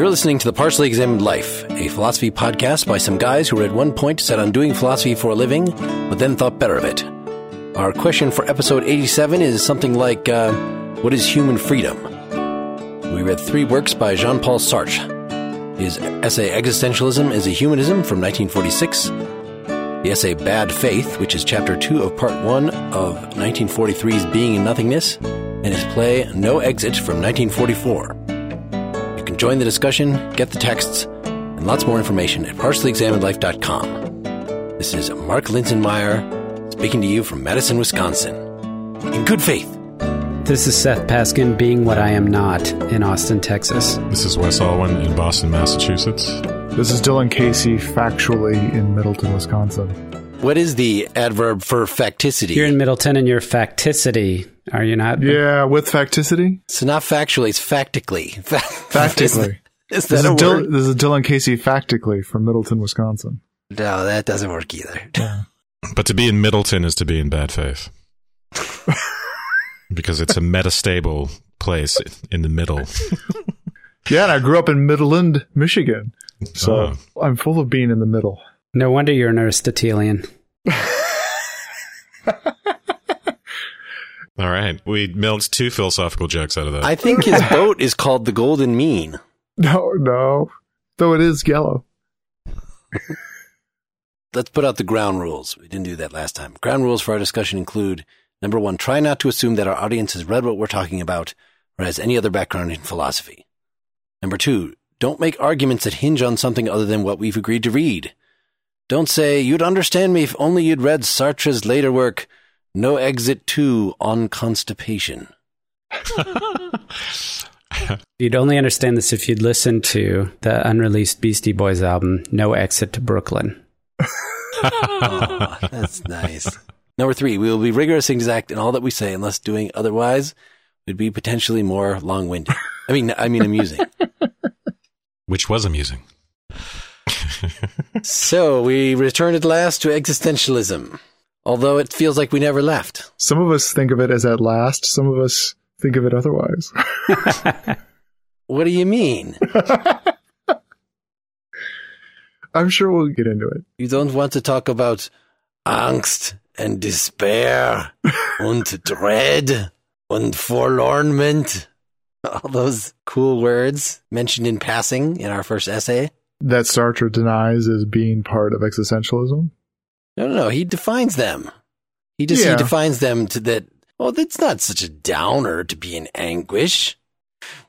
You're listening to The Partially Examined Life, a philosophy podcast by some guys who were at one point set on doing philosophy for a living, but then thought better of it. Our question for episode 87 is something like uh, What is human freedom? We read three works by Jean Paul Sartre his essay Existentialism is a Humanism from 1946, the essay Bad Faith, which is chapter 2 of part 1 of 1943's Being and Nothingness, and his play No Exit from 1944. You can join the discussion, get the texts, and lots more information at partiallyexaminedlife.com. This is Mark Linsenmeyer speaking to you from Madison, Wisconsin. In good faith. This is Seth Paskin being what I am not in Austin, Texas. This is Wes Alwan in Boston, Massachusetts. This is Dylan Casey, factually in Middleton, Wisconsin. What is the adverb for facticity? You're in Middleton and you're facticity, are you not? Yeah, with facticity? It's not factually, it's factically. Factically. is, This that is, a Dil- word? this is Dylan Casey, factically, from Middleton, Wisconsin. No, that doesn't work either. But to be in Middleton is to be in bad faith. because it's a metastable place in the middle. Yeah, and I grew up in Midland, Michigan. So Oh. I'm full of being in the middle. No wonder you're an Aristotelian. All right. We milked two philosophical jokes out of that. I think his boat is called the Golden Mean. No, no. Though it is yellow. Let's put out the ground rules. We didn't do that last time. Ground rules for our discussion include number one, try not to assume that our audience has read what we're talking about or has any other background in philosophy. Number two, don't make arguments that hinge on something other than what we've agreed to read. Don't say, you'd understand me if only you'd read Sartre's later work, No Exit 2 on Constipation. You'd only understand this if you'd listened to the unreleased Beastie Boys album, No Exit to Brooklyn. Oh, that's nice. Number three, we will be rigorous and exact in all that we say, unless doing otherwise would be potentially more long-winded. I mean, I mean amusing. Which was amusing. So we return at last to existentialism, although it feels like we never left. Some of us think of it as at last, some of us think of it otherwise. What do you mean? I'm sure we'll get into it. You don't want to talk about angst and despair and dread and forlornment? All those cool words mentioned in passing in our first essay. That Sartre denies as being part of existentialism. No, no, no. He defines them. He just he defines them to that. Oh, that's not such a downer to be in anguish.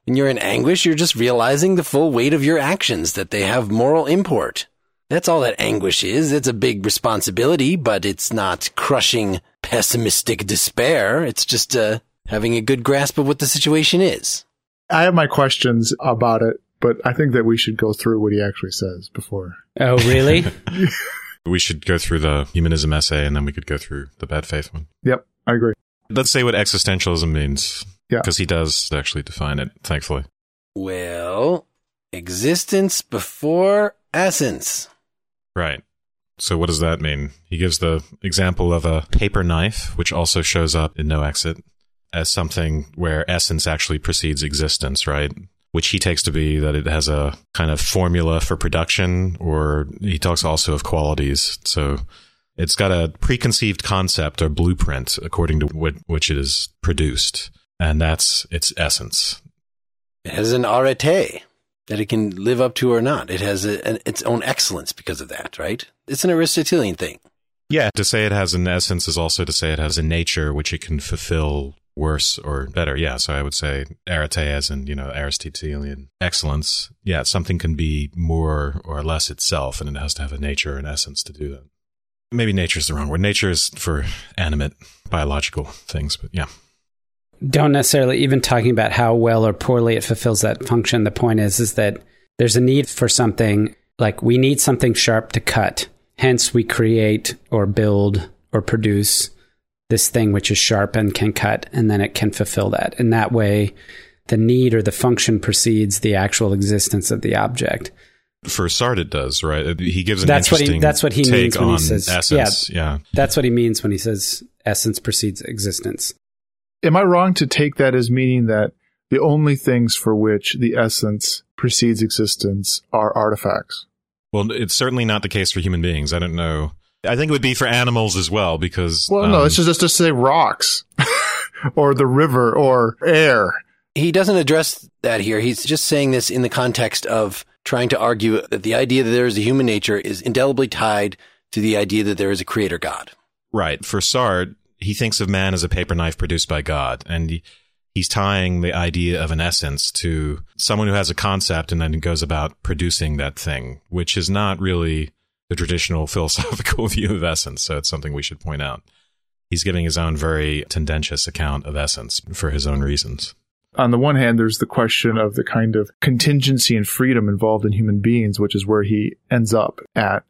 When you're in anguish, you're just realizing the full weight of your actions, that they have moral import. That's all that anguish is. It's a big responsibility, but it's not crushing, pessimistic despair. It's just uh, having a good grasp of what the situation is. I have my questions about it, but I think that we should go through what he actually says before. Oh, really? we should go through the humanism essay and then we could go through the bad faith one. Yep, I agree. Let's say what existentialism means. Yeah. Because he does actually define it, thankfully. Well, existence before essence. Right. So what does that mean? He gives the example of a paper knife, which also shows up in No Exit as something where essence actually precedes existence, right? Which he takes to be that it has a kind of formula for production, or he talks also of qualities. So it's got a preconceived concept or blueprint according to what, which it is produced. And that's its essence. It has an arete that it can live up to or not. It has a, an, its own excellence because of that, right? It's an Aristotelian thing. Yeah. To say it has an essence is also to say it has a nature which it can fulfill worse or better. Yeah. So I would say arete as in, you know, Aristotelian excellence. Yeah. Something can be more or less itself and it has to have a nature and essence to do that. Maybe nature is the wrong word. Nature is for animate biological things, but yeah. Don't necessarily even talking about how well or poorly it fulfills that function. The point is, is that there's a need for something like we need something sharp to cut. Hence, we create or build or produce this thing which is sharp and can cut, and then it can fulfill that. In that way, the need or the function precedes the actual existence of the object. For Sartre, it does, right? He gives an That's what he- interesting that's what he take means when he says- essence. yeah. That's what he means when he says essence precedes existence. Am I wrong to take that as meaning that the only things for which the essence precedes existence are artifacts. Well, it's certainly not the case for human beings. I don't know. I think it would be for animals as well because. Well, um, no, it's just to say rocks or the river or air. He doesn't address that here. He's just saying this in the context of trying to argue that the idea that there is a human nature is indelibly tied to the idea that there is a creator God. Right. For Sartre, he thinks of man as a paper knife produced by God. And he, he's tying the idea of an essence to someone who has a concept and then goes about producing that thing, which is not really the traditional philosophical view of essence. So it's something we should point out. He's giving his own very tendentious account of essence for his own reasons. On the one hand, there's the question of the kind of contingency and freedom involved in human beings, which is where he ends up at.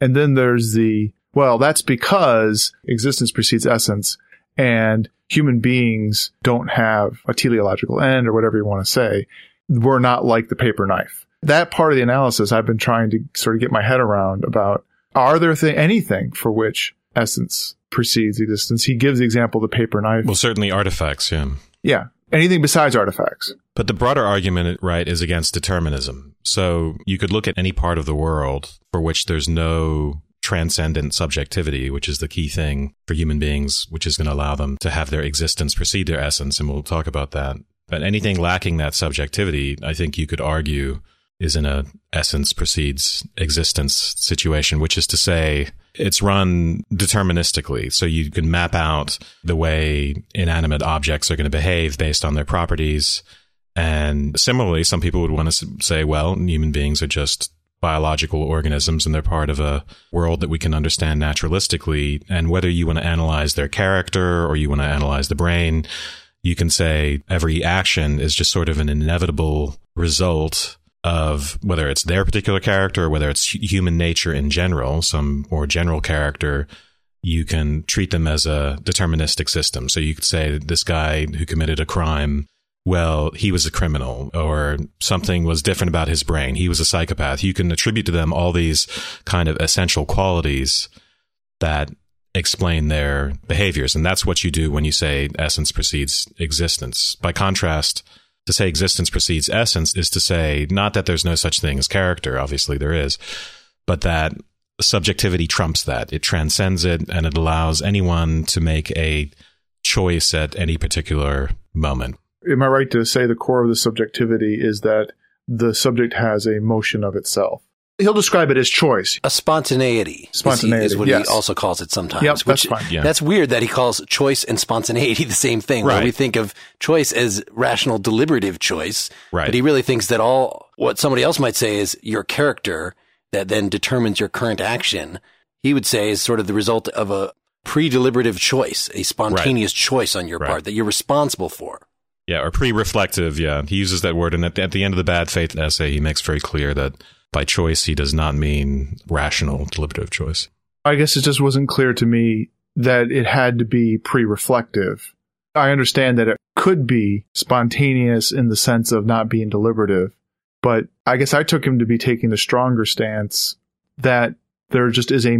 And then there's the, well, that's because existence precedes essence and human beings don't have a teleological end or whatever you want to say. We're not like the paper knife. That part of the analysis I've been trying to sort of get my head around about are there th- anything for which essence precedes existence? He gives the example of the paper knife. Well, certainly artifacts, yeah. Yeah. Anything besides artifacts. But the broader argument, right, is against determinism. So you could look at any part of the world for which there's no transcendent subjectivity, which is the key thing for human beings, which is going to allow them to have their existence precede their essence. And we'll talk about that. But anything lacking that subjectivity, I think you could argue is in a essence precedes existence situation, which is to say it's run deterministically. So you can map out the way inanimate objects are going to behave based on their properties. And similarly, some people would want to say, well, human beings are just biological organisms and they're part of a world that we can understand naturalistically. And whether you want to analyze their character or you want to analyze the brain, you can say every action is just sort of an inevitable result of whether it's their particular character or whether it's human nature in general, some more general character, you can treat them as a deterministic system. So you could say this guy who committed a crime, well, he was a criminal or something was different about his brain. He was a psychopath. You can attribute to them all these kind of essential qualities that explain their behaviors. And that's what you do when you say essence precedes existence. By contrast, to say existence precedes essence is to say not that there's no such thing as character, obviously there is, but that subjectivity trumps that. It transcends it and it allows anyone to make a choice at any particular moment. Am I right to say the core of the subjectivity is that the subject has a motion of itself? He'll describe it as choice. A spontaneity. Spontaneity is, what yes. he also calls it sometimes. Yep, which, that's fine. Yeah. That's weird that he calls choice and spontaneity the same thing. Right. we think of choice as rational, deliberative choice. Right. But he really thinks that all what somebody else might say is your character that then determines your current action. He would say is sort of the result of a pre-deliberative choice, a spontaneous right. choice on your right. part that you're responsible for. Yeah, or pre-reflective. Yeah, he uses that word, and at the, at the end of the bad faith essay, he makes very clear that by choice, he does not mean rational, deliberative choice. I guess it just wasn't clear to me that it had to be pre reflective. I understand that it could be spontaneous in the sense of not being deliberative, but I guess I took him to be taking the stronger stance that there just is a,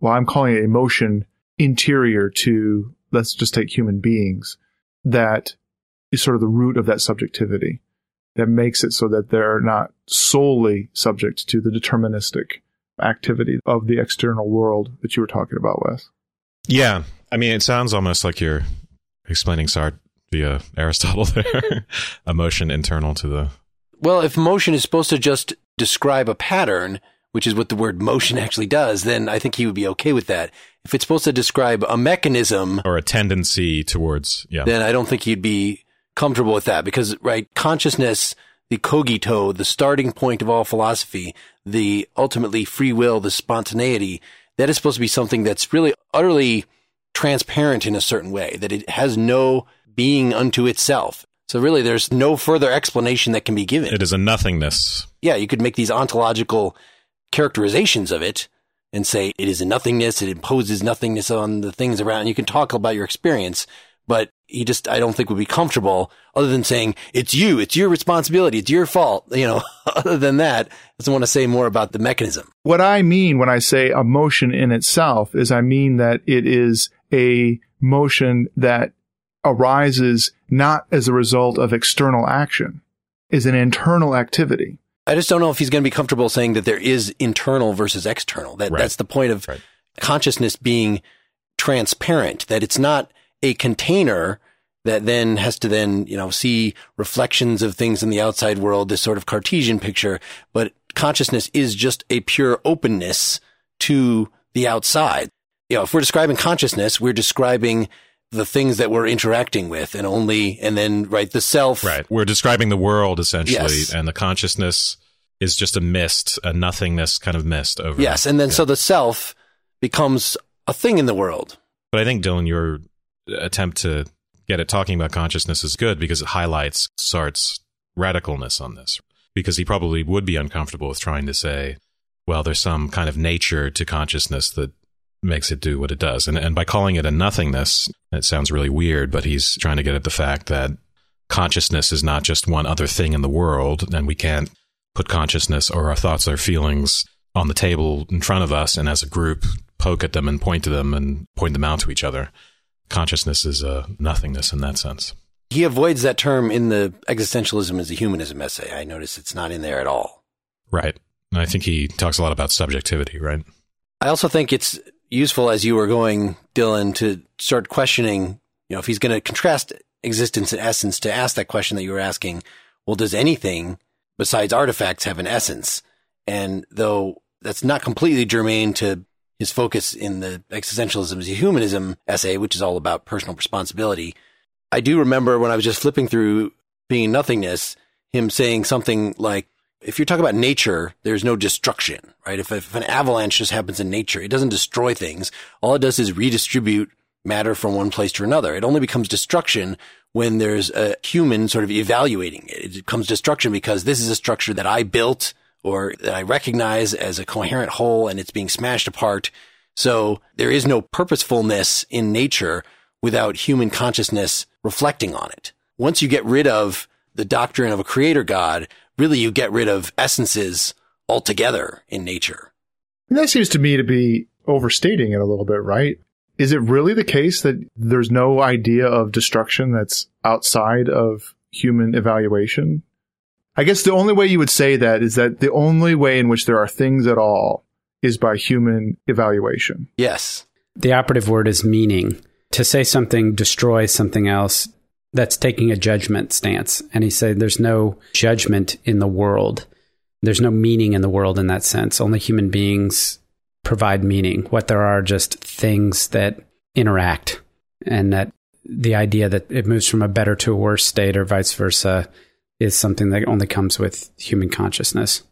well, I'm calling it emotion interior to, let's just take human beings, that is sort of the root of that subjectivity that makes it so that they're not solely subject to the deterministic activity of the external world that you were talking about, Wes. Yeah. I mean, it sounds almost like you're explaining Sartre via Aristotle there. emotion internal to the. Well, if motion is supposed to just describe a pattern, which is what the word motion actually does, then I think he would be okay with that. If it's supposed to describe a mechanism or a tendency towards, yeah, then I don't think he'd be comfortable with that because, right, consciousness, the cogito, the starting point of all philosophy, the ultimately free will, the spontaneity, that is supposed to be something that's really utterly transparent in a certain way, that it has no being unto itself. So really, there's no further explanation that can be given. It is a nothingness. Yeah, you could make these ontological characterizations of it and say it is a nothingness. It imposes nothingness on the things around. You can talk about your experience, but he just, I don't think would be comfortable other than saying, it's you, it's your responsibility, it's your fault. You know, other than that, doesn't want to say more about the mechanism. What I mean when I say a motion in itself is I mean that it is a motion that arises not as a result of external action, is an internal activity. I just don't know if he's going to be comfortable saying that there is internal versus external. That Right. that's the point of Right. consciousness being transparent. That it's not a container that then has to then you know see reflections of things in the outside world. This sort of Cartesian picture, but consciousness is just a pure openness to the outside. You know, if we're describing consciousness, we're describing the things that we're interacting with, and only and then right the self. Right. We're describing the world essentially, Yes. and the consciousness is just a mist, a nothingness kind of mist over. Yes, and then Yeah. so the self becomes a thing in the world. But I think Dylan, your attempt to get it talking about consciousness is good because it highlights Sartre's radicalness on this. Because he probably would be uncomfortable with trying to say, well, there's some kind of nature to consciousness that makes it do what it does. And, and by calling it a nothingness, it sounds really weird, but he's trying to get at the fact that consciousness is not just one other thing in the world, and we can't put consciousness or our thoughts or feelings on the table in front of us and as a group poke at them and point to them and point them out to each other. Consciousness is a nothingness in that sense. He avoids that term in the existentialism as a humanism essay. I notice it's not in there at all. Right. And I think he talks a lot about subjectivity, right? I also think it's useful as you were going, Dylan, to start questioning, you know, if he's going to contrast existence and essence to ask that question that you were asking, well, does anything besides artifacts have an essence? And though that's not completely germane to his focus in the existentialism a humanism essay, which is all about personal responsibility, I do remember when I was just flipping through being nothingness, him saying something like, if you're talking about nature, there's no destruction, right? If, if an avalanche just happens in nature, it doesn't destroy things. All it does is redistribute matter from one place to another. It only becomes destruction when there's a human sort of evaluating it. It becomes destruction because this is a structure that I built or that I recognize as a coherent whole and it's being smashed apart. So there is no purposefulness in nature without human consciousness reflecting on it. Once you get rid of the doctrine of a creator God, really you get rid of essences altogether in nature. And that seems to me to be overstating it a little bit, right? Is it really the case that there's no idea of destruction that's outside of human evaluation? I guess the only way you would say that is that the only way in which there are things at all is by human evaluation. Yes. The operative word is meaning. To say something destroys something else, that's taking a judgment stance. And he said there's no judgment in the world. There's no meaning in the world in that sense. Only human beings provide meaning. What there are just things that interact. And that the idea that it moves from a better to a worse state or vice versa is something that only comes with human consciousness.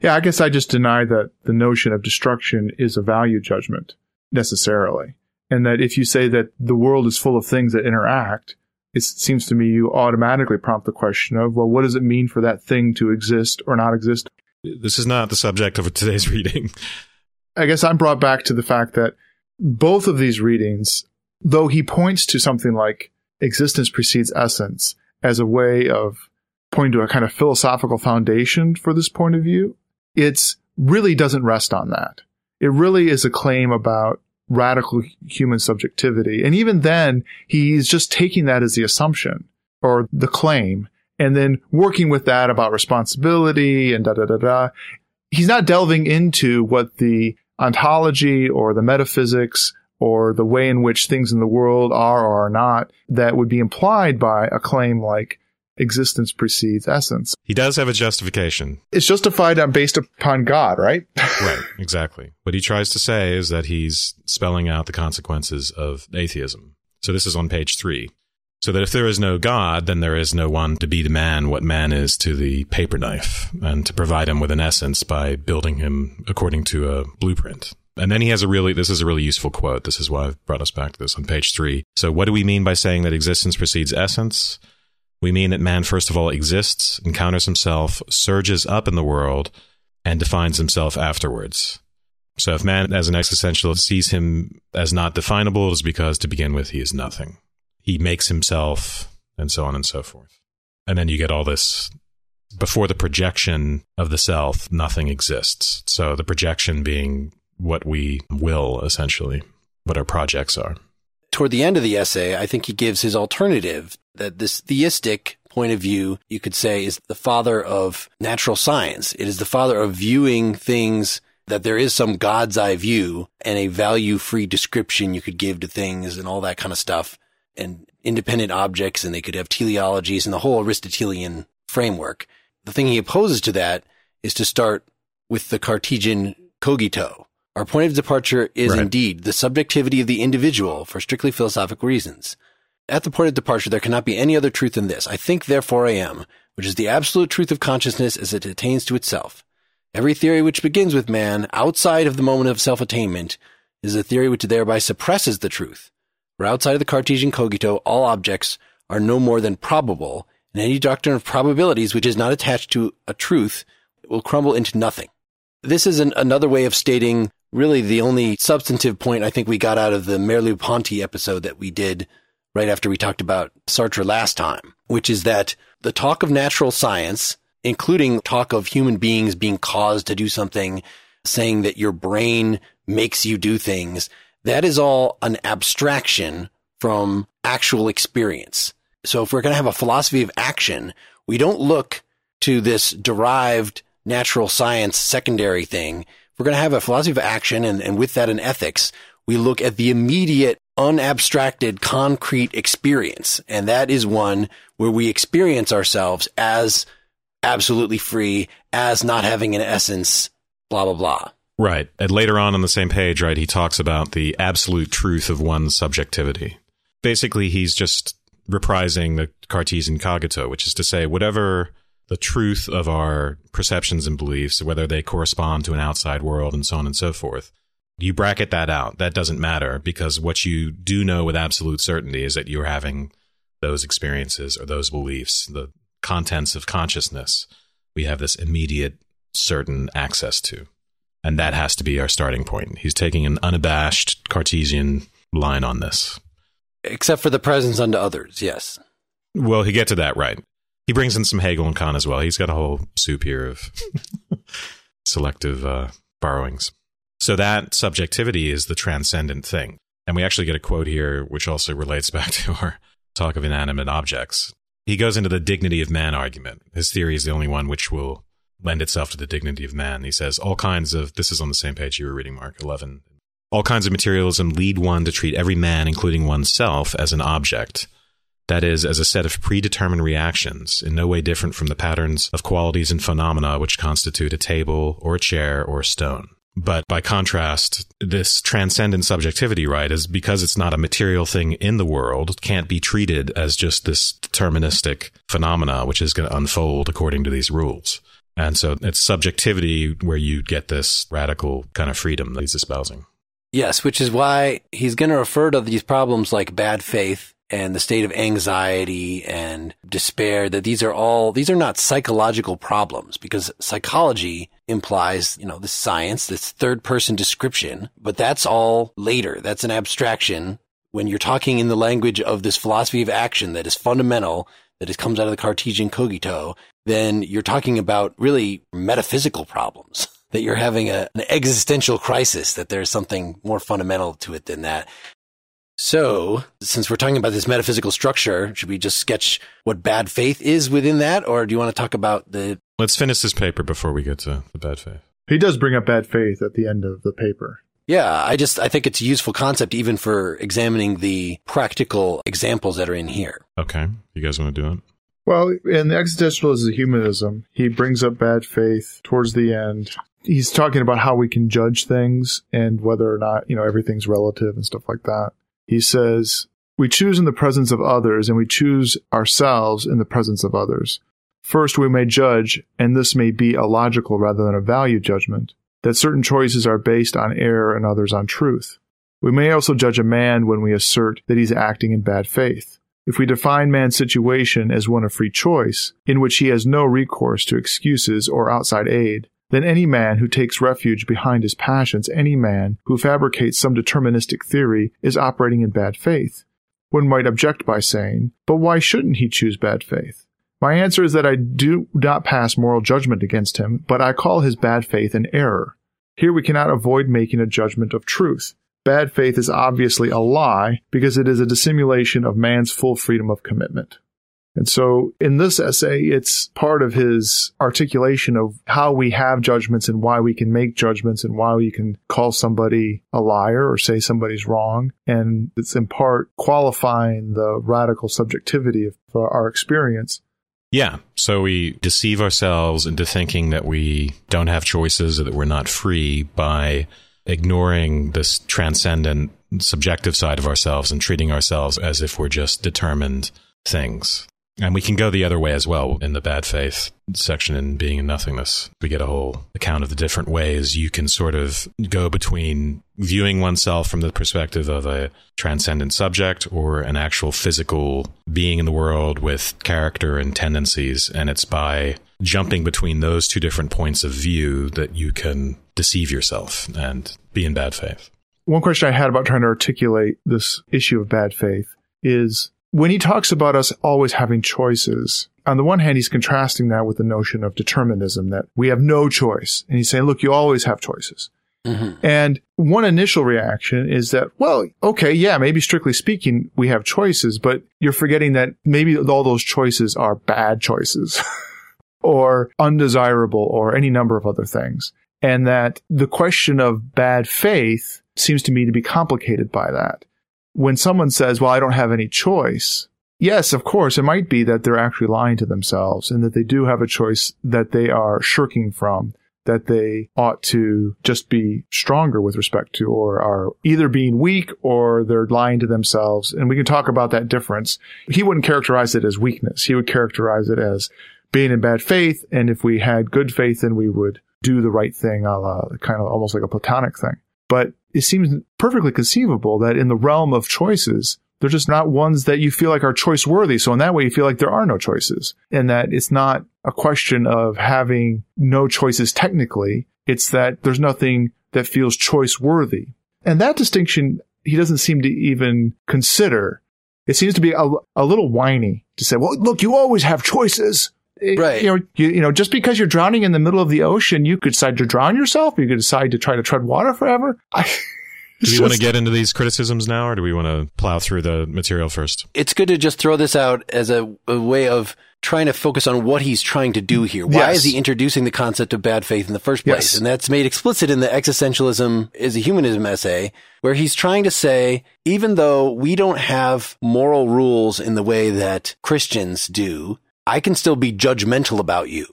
Yeah, I guess I just deny that the notion of destruction is a value judgment necessarily. And that if you say that the world is full of things that interact, it seems to me you automatically prompt the question of, well, what does it mean for that thing to exist or not exist? This is not the subject of today's reading. I guess I'm brought back to the fact that both of these readings, though he points to something like existence precedes essence as a way of pointing to a kind of philosophical foundation for this point of view, it's really doesn't rest on that. It really is a claim about radical human subjectivity. And even then, he's just taking that as the assumption or the claim and then working with that about responsibility and da da da da. He's not delving into what the ontology or the metaphysics or the way in which things in the world are or are not that would be implied by a claim like existence precedes essence. He does have a justification. It's justified on based upon God, right? Right, exactly. What he tries to say is that he's spelling out the consequences of atheism. So this is on page three. So that if there is no God, then there is no one to be to man what man is to the paper knife and to provide him with an essence by building him according to a blueprint. And then he has a really, this is a really useful quote. This is why I've brought us back to this on page three. So what do we mean by saying that existence precedes essence? We mean that man, first of all, exists, encounters himself, surges up in the world, and defines himself afterwards. So if man as an existentialist sees him as not definable, it is because to begin with, he is nothing. He makes himself, and so on and so forth. And then you get all this before the projection of the self, nothing exists. So the projection being what we will, essentially, what our projects are. Toward the end of the essay, I think he gives his alternative that this theistic point of view, you could say, is the father of natural science. It is the father of viewing things that there is some God's eye view and a value free description you could give to things and all that kind of stuff and independent objects and they could have teleologies and the whole Aristotelian framework. The thing he opposes to that is to start with the Cartesian cogito. Our point of departure is Right. indeed the subjectivity of the individual for strictly philosophic reasons. At the point of departure, there cannot be any other truth than this. I think, therefore I am, which is the absolute truth of consciousness as it attains to itself. Every theory which begins with man outside of the moment of self-attainment is a theory which thereby suppresses the truth. For outside of the Cartesian cogito, all objects are no more than probable, and any doctrine of probabilities which is not attached to a truth will crumble into nothing. This is an, another way of stating really the only substantive point I think we got out of the Merleau-Ponty episode that we did right after we talked about Sartre last time, which is that the talk of natural science, including talk of human beings being caused to do something, saying that your brain makes you do things, that is all an abstraction from actual experience. So if we're going to have a philosophy of action, we don't look to this derived natural science secondary thing. We're going to have a philosophy of action and, and with that an ethics, we look at the immediate unabstracted concrete experience. And that is one where we experience ourselves as absolutely free, as not having an essence, blah, blah, blah. Right. And later on on the same page, right, he talks about the absolute truth of one's subjectivity. Basically, he's just reprising the Cartesian cogito, which is to say, whatever the truth of our perceptions and beliefs, whether they correspond to an outside world and so on and so forth, you bracket that out. That doesn't matter because what you do know with absolute certainty is that you're having those experiences or those beliefs, the contents of consciousness, we have this immediate, certain access to. And that has to be our starting point. He's taking an unabashed Cartesian line on this. Except for the presence unto others, yes. Well, he get to that right. He brings in some Hegel and Kant as well. He's got a whole soup here of selective uh, borrowings. So that subjectivity is the transcendent thing. And we actually get a quote here, which also relates back to our talk of inanimate objects. He goes into the dignity of man argument. His theory is the only one which will lend itself to the dignity of man. He says all kinds of, this is on the same page you were reading, Mark 11. All kinds of materialism lead one to treat every man, including oneself, as an object. That is, as a set of predetermined reactions, in no way different from the patterns of qualities and phenomena which constitute a table or a chair or a stone. But by contrast, this transcendent subjectivity, right, is because it's not a material thing in the world, can't be treated as just this deterministic phenomena which is going to unfold according to these rules. And so it's subjectivity where you get this radical kind of freedom that he's espousing. Yes, which is why he's going to refer to these problems like bad faith and the state of anxiety and despair, that these are all, these are not psychological problems because psychology implies, you know, this science, this third person description, but that's all later. That's an abstraction. When you're talking in the language of this philosophy of action that is fundamental, that is, comes out of the Cartesian cogito, then you're talking about really metaphysical problems. That you're having a, an existential crisis, that there's something more fundamental to it than that. So, since we're talking about this metaphysical structure, should we just sketch what bad faith is within that? Or do you want to talk about the, Let's finish this paper before we get to the bad faith. He does bring up bad faith at the end of the paper. yeah, I just, I think it's a useful concept even for examining the practical examples that are in here. Okay. You guys want to do it? Well, in the Existentialism of Humanism, he brings up bad faith towards the end. He's talking about how we can judge things and whether or not, you know, everything's relative and stuff like that. He says, we choose in the presence of others and we choose ourselves in the presence of others. First, we may judge, and this may be a logical rather than a value judgment, that certain choices are based on error and others on truth. We may also judge a man when we assert that he's acting in bad faith. If we define man's situation as one of free choice, in which he has no recourse to excuses or outside aid, then any man who takes refuge behind his passions, any man who fabricates some deterministic theory, is operating in bad faith. One might object by saying, but why shouldn't he choose bad faith? My answer is that I do not pass moral judgment against him, but I call his bad faith an error. Here we cannot avoid making a judgment of truth. bad faith is obviously a lie because it is a dissimulation of man's full freedom of commitment. And so in this essay, it's part of his articulation of how we have judgments and why we can make judgments and why we can call somebody a liar or say somebody's wrong. And it's in part qualifying the radical subjectivity of uh, our experience. Yeah. So we deceive ourselves into thinking that we don't have choices or that we're not free by ignoring this transcendent subjective side of ourselves and treating ourselves as if we're just determined things. And we can go the other way as well in the bad faith section in Being and Nothingness. We get a whole account of the different ways you can sort of go between viewing oneself from the perspective of a transcendent subject or an actual physical being in the world with character and tendencies. And it's by jumping between those two different points of view that you can deceive yourself and be in bad faith. One question I had about trying to articulate this issue of bad faith is when he talks about us always having choices, on the one hand, he's contrasting that with the notion of determinism that we have no choice. And he's saying, look, you always have choices. Mm-hmm. And one initial reaction is that, well, okay, yeah, maybe strictly speaking, we have choices, but you're forgetting that maybe all those choices are bad choices or undesirable or any number of other things. And that the question of bad faith seems to me to be complicated by that when someone says, well, I don't have any choice, yes, of course, it might be that they're actually lying to themselves and that they do have a choice that they are shirking from, that they ought to just be stronger with respect to, or are either being weak or they're lying to themselves. And we can talk about that difference. He wouldn't characterize it as weakness. He would characterize it as being in bad faith. And if we had good faith, then we would do the right thing, a la, kind of almost like a platonic thing. But it seems perfectly conceivable that in the realm of choices, they're just not ones that you feel like are choice worthy. So in that way, you feel like there are no choices and that it's not a question of having no choices technically. It's that there's nothing that feels choice worthy. And that distinction, he doesn't seem to even consider. It seems to be a, a little whiny to say, well, look, you always have choices right. you know, you, you know, just because you're drowning in the middle of the ocean, you could decide to drown yourself. You could decide to try to tread water forever. I, do we want to get into these criticisms now, or do we want to plow through the material first? It's good to just throw this out as a, a way of trying to focus on what he's trying to do here. Why yes. is he introducing the concept of bad faith in the first place? Yes. And that's made explicit in the existentialism is a humanism essay, where he's trying to say, even though we don't have moral rules in the way that Christians do, I can still be judgmental about you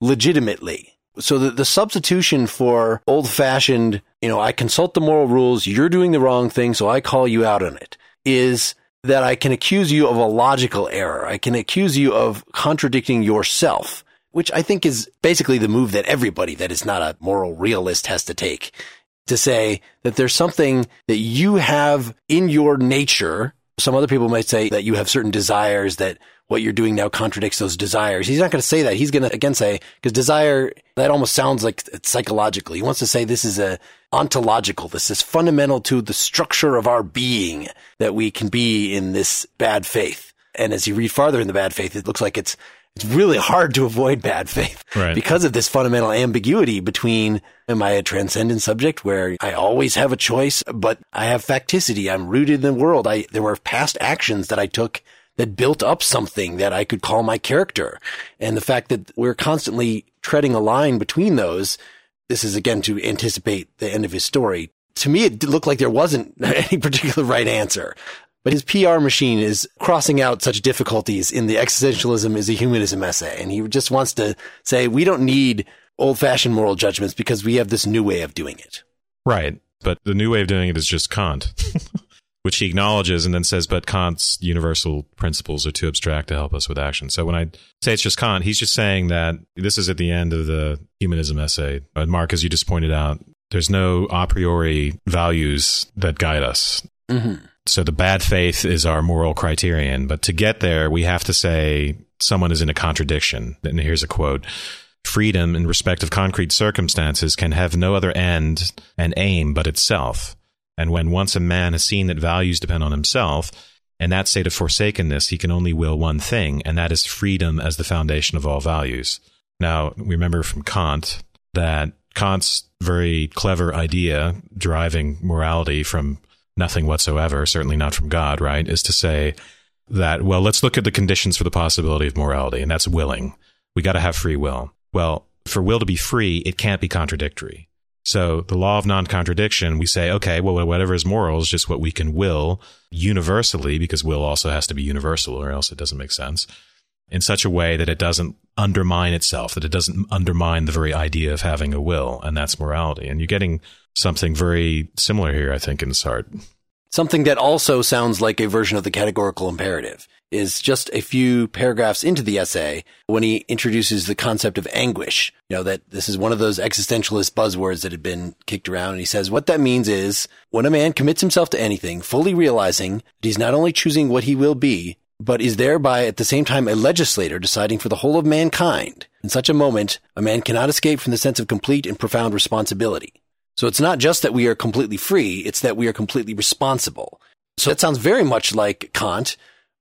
legitimately. So the, the substitution for old fashioned, you know, I consult the moral rules, you're doing the wrong thing, so I call you out on it is that I can accuse you of a logical error. I can accuse you of contradicting yourself, which I think is basically the move that everybody that is not a moral realist has to take to say that there's something that you have in your nature. Some other people might say that you have certain desires that what you're doing now contradicts those desires. He's not going to say that. He's going to again say, because desire, that almost sounds like it's psychological. He wants to say this is a ontological. This is fundamental to the structure of our being that we can be in this bad faith. And as you read farther in the bad faith, it looks like it's, it's really hard to avoid bad faith right. because of this fundamental ambiguity between am I a transcendent subject where I always have a choice, but I have facticity. I'm rooted in the world. I, there were past actions that I took that built up something that I could call my character. And the fact that we're constantly treading a line between those, this is again to anticipate the end of his story. To me, it looked like there wasn't any particular right answer. But his PR machine is crossing out such difficulties in the existentialism is a humanism essay. And he just wants to say, we don't need old fashioned moral judgments because we have this new way of doing it. Right. But the new way of doing it is just Kant. which he acknowledges and then says, but Kant's universal principles are too abstract to help us with action. So when I say it's just Kant, he's just saying that this is at the end of the humanism essay. And Mark, as you just pointed out, there's no a priori values that guide us. Mm-hmm. So the bad faith is our moral criterion. But to get there, we have to say someone is in a contradiction. And here's a quote. Freedom in respect of concrete circumstances can have no other end and aim but itself and when once a man has seen that values depend on himself, in that state of forsakenness, he can only will one thing, and that is freedom as the foundation of all values. Now, we remember from Kant that Kant's very clever idea, deriving morality from nothing whatsoever, certainly not from God, right, is to say that, well, let's look at the conditions for the possibility of morality, and that's willing. We got to have free will. Well, for will to be free, it can't be contradictory. So the law of non-contradiction, we say, okay, well, whatever is moral is just what we can will universally, because will also has to be universal, or else it doesn't make sense, in such a way that it doesn't undermine itself, that it doesn't undermine the very idea of having a will, and that's morality. And you're getting something very similar here, I think, in Sartre. Something that also sounds like a version of the categorical imperative is just a few paragraphs into the essay when he introduces the concept of anguish. You know, that this is one of those existentialist buzzwords that had been kicked around. And he says what that means is when a man commits himself to anything, fully realizing that he's not only choosing what he will be, but is thereby at the same time a legislator deciding for the whole of mankind. In such a moment, a man cannot escape from the sense of complete and profound responsibility. So it's not just that we are completely free, it's that we are completely responsible. So that sounds very much like Kant,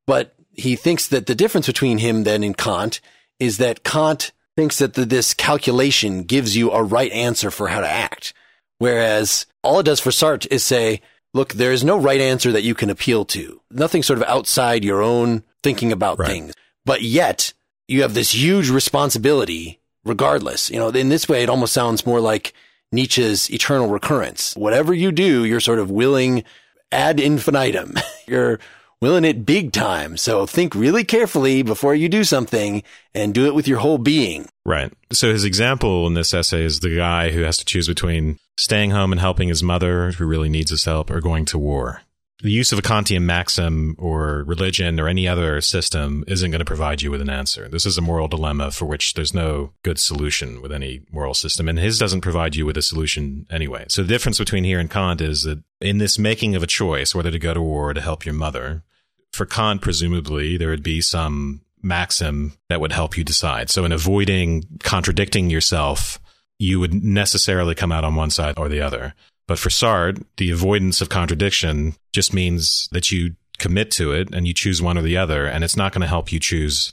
but he thinks that the difference between him then and Kant is that Kant thinks that the, this calculation gives you a right answer for how to act. Whereas all it does for Sartre is say, look, there is no right answer that you can appeal to. Nothing sort of outside your own thinking about right. things. But yet you have this huge responsibility regardless. You know, in this way, it almost sounds more like Nietzsche's eternal recurrence. Whatever you do, you're sort of willing ad infinitum. you're willing it big time. So think really carefully before you do something and do it with your whole being. Right. So his example in this essay is the guy who has to choose between staying home and helping his mother, who really needs his help, or going to war. The use of a Kantian maxim or religion or any other system isn't going to provide you with an answer. This is a moral dilemma for which there's no good solution with any moral system, and his doesn't provide you with a solution anyway. So the difference between here and Kant is that in this making of a choice, whether to go to war or to help your mother, for Kant, presumably, there would be some maxim that would help you decide. So in avoiding contradicting yourself, you would necessarily come out on one side or the other. But for Sartre, the avoidance of contradiction just means that you commit to it and you choose one or the other, and it's not going to help you choose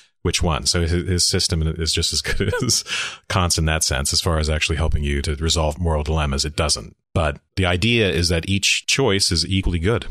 which one. So his, system is just as good as Kant's in that sense, as far as actually helping you to resolve moral dilemmas. It doesn't. But the idea is that each choice is equally good.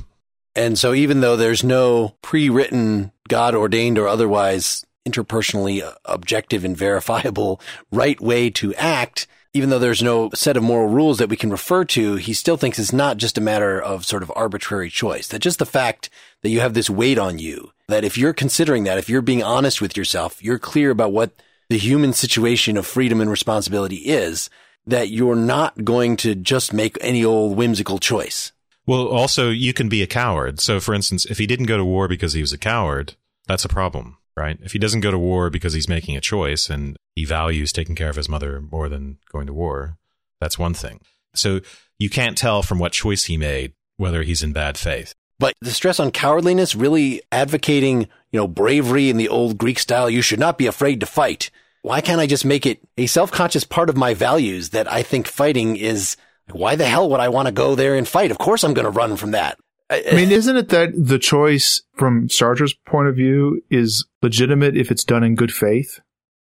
And so even though there's no pre-written, God ordained or otherwise interpersonally uh, objective and verifiable right way to act, even though there's no set of moral rules that we can refer to, he still thinks it's not just a matter of sort of arbitrary choice. That just the fact that you have this weight on you, that if you're considering that, if you're being honest with yourself, you're clear about what the human situation of freedom and responsibility is, that you're not going to just make any old whimsical choice. Well, also, you can be a coward. So, for instance, if he didn't go to war because he was a coward, that's a problem, right? If he doesn't go to war because he's making a choice and he values taking care of his mother more than going to war, that's one thing. So, you can't tell from what choice he made whether he's in bad faith. But the stress on cowardliness, really advocating, you know, bravery in the old Greek style, you should not be afraid to fight. Why can't I just make it a self conscious part of my values that I think fighting is why the hell would I want to go there and fight? Of course I'm going to run from that. I, I mean, isn't it that the choice from Sartre's point of view is legitimate if it's done in good faith?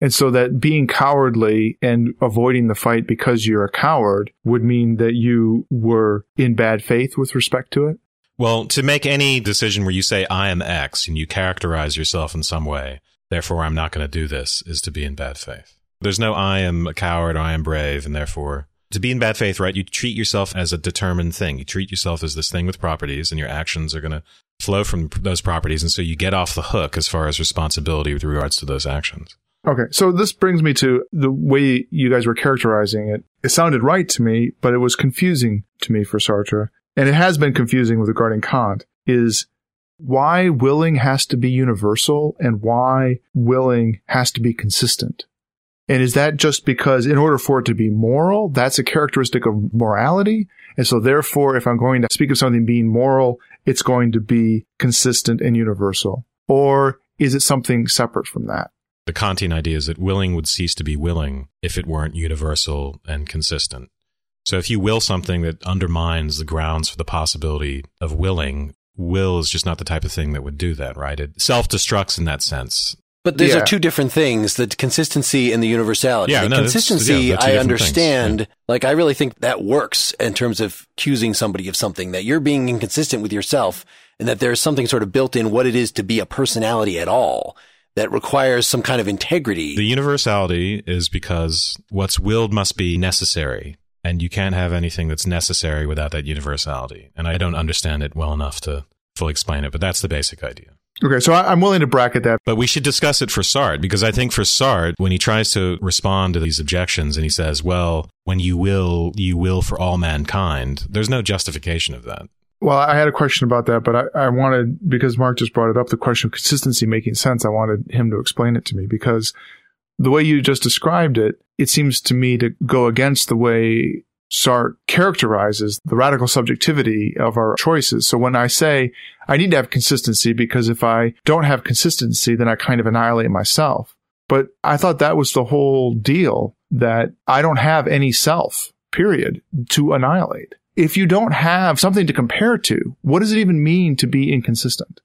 And so that being cowardly and avoiding the fight because you're a coward would mean that you were in bad faith with respect to it? Well, to make any decision where you say, I am X and you characterize yourself in some way, therefore I'm not going to do this, is to be in bad faith. There's no I am a coward, I am brave, and therefore to be in bad faith, right? You treat yourself as a determined thing. You treat yourself as this thing with properties, and your actions are going to flow from those properties. And so you get off the hook as far as responsibility with regards to those actions. Okay. So this brings me to the way you guys were characterizing it. It sounded right to me, but it was confusing to me for Sartre. And it has been confusing with regarding Kant is why willing has to be universal and why willing has to be consistent. And is that just because in order for it to be moral, that's a characteristic of morality? And so therefore, if I'm going to speak of something being moral, it's going to be consistent and universal. Or is it something separate from that? The Kantian idea is that willing would cease to be willing if it weren't universal and consistent. So if you will something that undermines the grounds for the possibility of willing, will is just not the type of thing that would do that, right? It self destructs in that sense. But those Yeah. are two different things: the consistency and the universality. Yeah, the no, consistency, yeah, I different things, understand. Like, I really think that works in terms of accusing somebody of something that you're being inconsistent with yourself, and that there's something sort of built in what it is to be a personality at all that requires some kind of integrity. The universality is because what's willed must be necessary, and you can't have anything that's necessary without that universality. And I don't understand it well enough to fully explain it, but that's the basic idea. Okay, so I, I'm willing to bracket that. But we should discuss it for Sartre because I think for Sartre, when he tries to respond to these objections and he says, well, when you will, you will for all mankind, there's no justification of that. Well, I had a question about that, but I, I wanted, because Mark just brought it up, the question of consistency making sense. I wanted him to explain it to me because the way you just described it, it seems to me to go against the way Sartre characterizes the radical subjectivity of our choices. So when I say I need to have consistency because if I don't have consistency, then I kind of annihilate myself. But I thought that was the whole deal that I don't have any self, period, to annihilate. If you don't have something to compare to, what does it even mean to be inconsistent?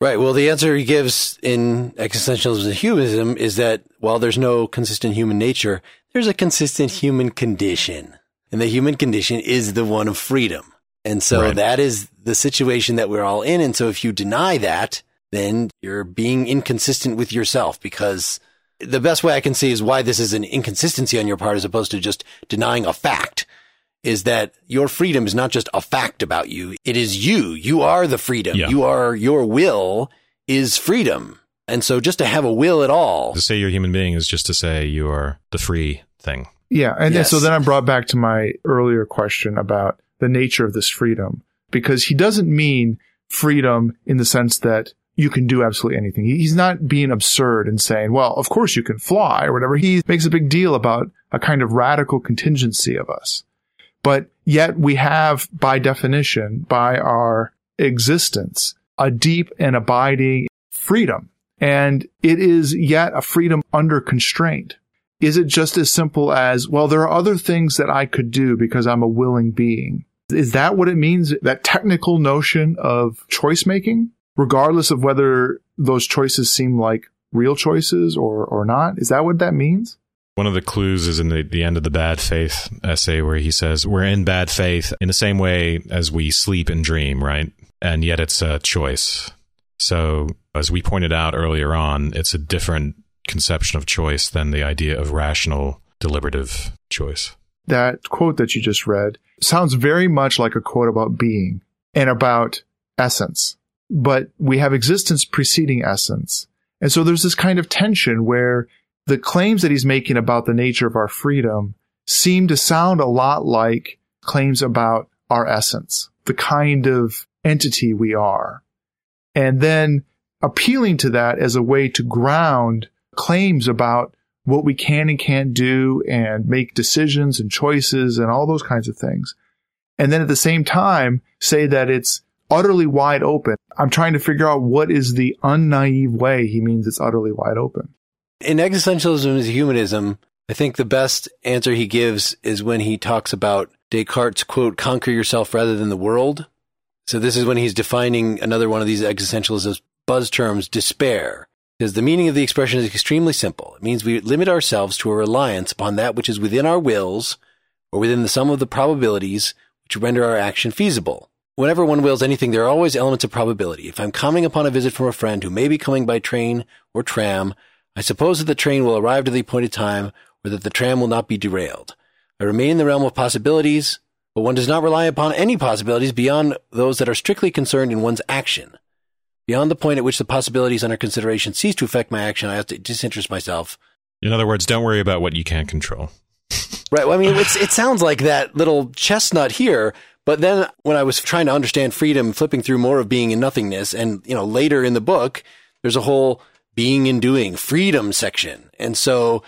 Right. Well, the answer he gives in existentialism and humanism is that while there's no consistent human nature, there's a consistent human condition. And the human condition is the one of freedom. And so Right. that is the situation that we're all in. And so if you deny that, then you're being inconsistent with yourself because the best way I can see is why this is an inconsistency on your part as opposed to just denying a fact is that your freedom is not just a fact about you. It is you. You are the freedom. Yeah. You are, your will is freedom. And so just to have a will at all. To say you're a human being is just to say you're the free thing. Yeah. And then, so then I'm brought back to my earlier question about the nature of this freedom because he doesn't mean freedom in the sense that you can do absolutely anything. He's not being absurd and saying, well, of course you can fly or whatever. He makes a big deal about a kind of radical contingency of us. But yet we have, by definition, by our existence, a deep and abiding freedom. And it is yet a freedom under constraint. Is it just as simple as, well, there are other things that I could do because I'm a willing being? Is that what it means? That technical notion of choice making, regardless of whether those choices seem like real choices or, or not? Is that what that means? One of the clues is in the, the end of the bad faith essay where he says, We're in bad faith in the same way as we sleep and dream, right? And yet it's a choice. So, as we pointed out earlier on, it's a different conception of choice than the idea of rational, deliberative choice. That quote that you just read sounds very much like a quote about being and about essence, but we have existence preceding essence. And so there's this kind of tension where the claims that he's making about the nature of our freedom seem to sound a lot like claims about our essence, the kind of entity we are. And then appealing to that as a way to ground claims about what we can and can't do and make decisions and choices and all those kinds of things. And then at the same time, say that it's utterly wide open. I'm trying to figure out what is the unnaive way he means it's utterly wide open. In existentialism and humanism, I think the best answer he gives is when he talks about Descartes' quote, conquer yourself rather than the world. So this is when he's defining another one of these existentialist buzz terms, despair. Because the meaning of the expression is extremely simple. It means we limit ourselves to a reliance upon that which is within our wills or within the sum of the probabilities which render our action feasible. Whenever one wills anything, there are always elements of probability. If I'm coming upon a visit from a friend who may be coming by train or tram, I suppose that the train will arrive to the appointed time or that the tram will not be derailed. I remain in the realm of possibilities, but one does not rely upon any possibilities beyond those that are strictly concerned in one's action. Beyond the point at which the possibilities under consideration cease to affect my action, I have to disinterest myself. In other words, don't worry about what you can't control. Right. Well, I mean, it's, it sounds like that little chestnut here, but then when I was trying to understand freedom, flipping through more of being and nothingness, and, you know, later in the book, there's a whole being and doing freedom section. And so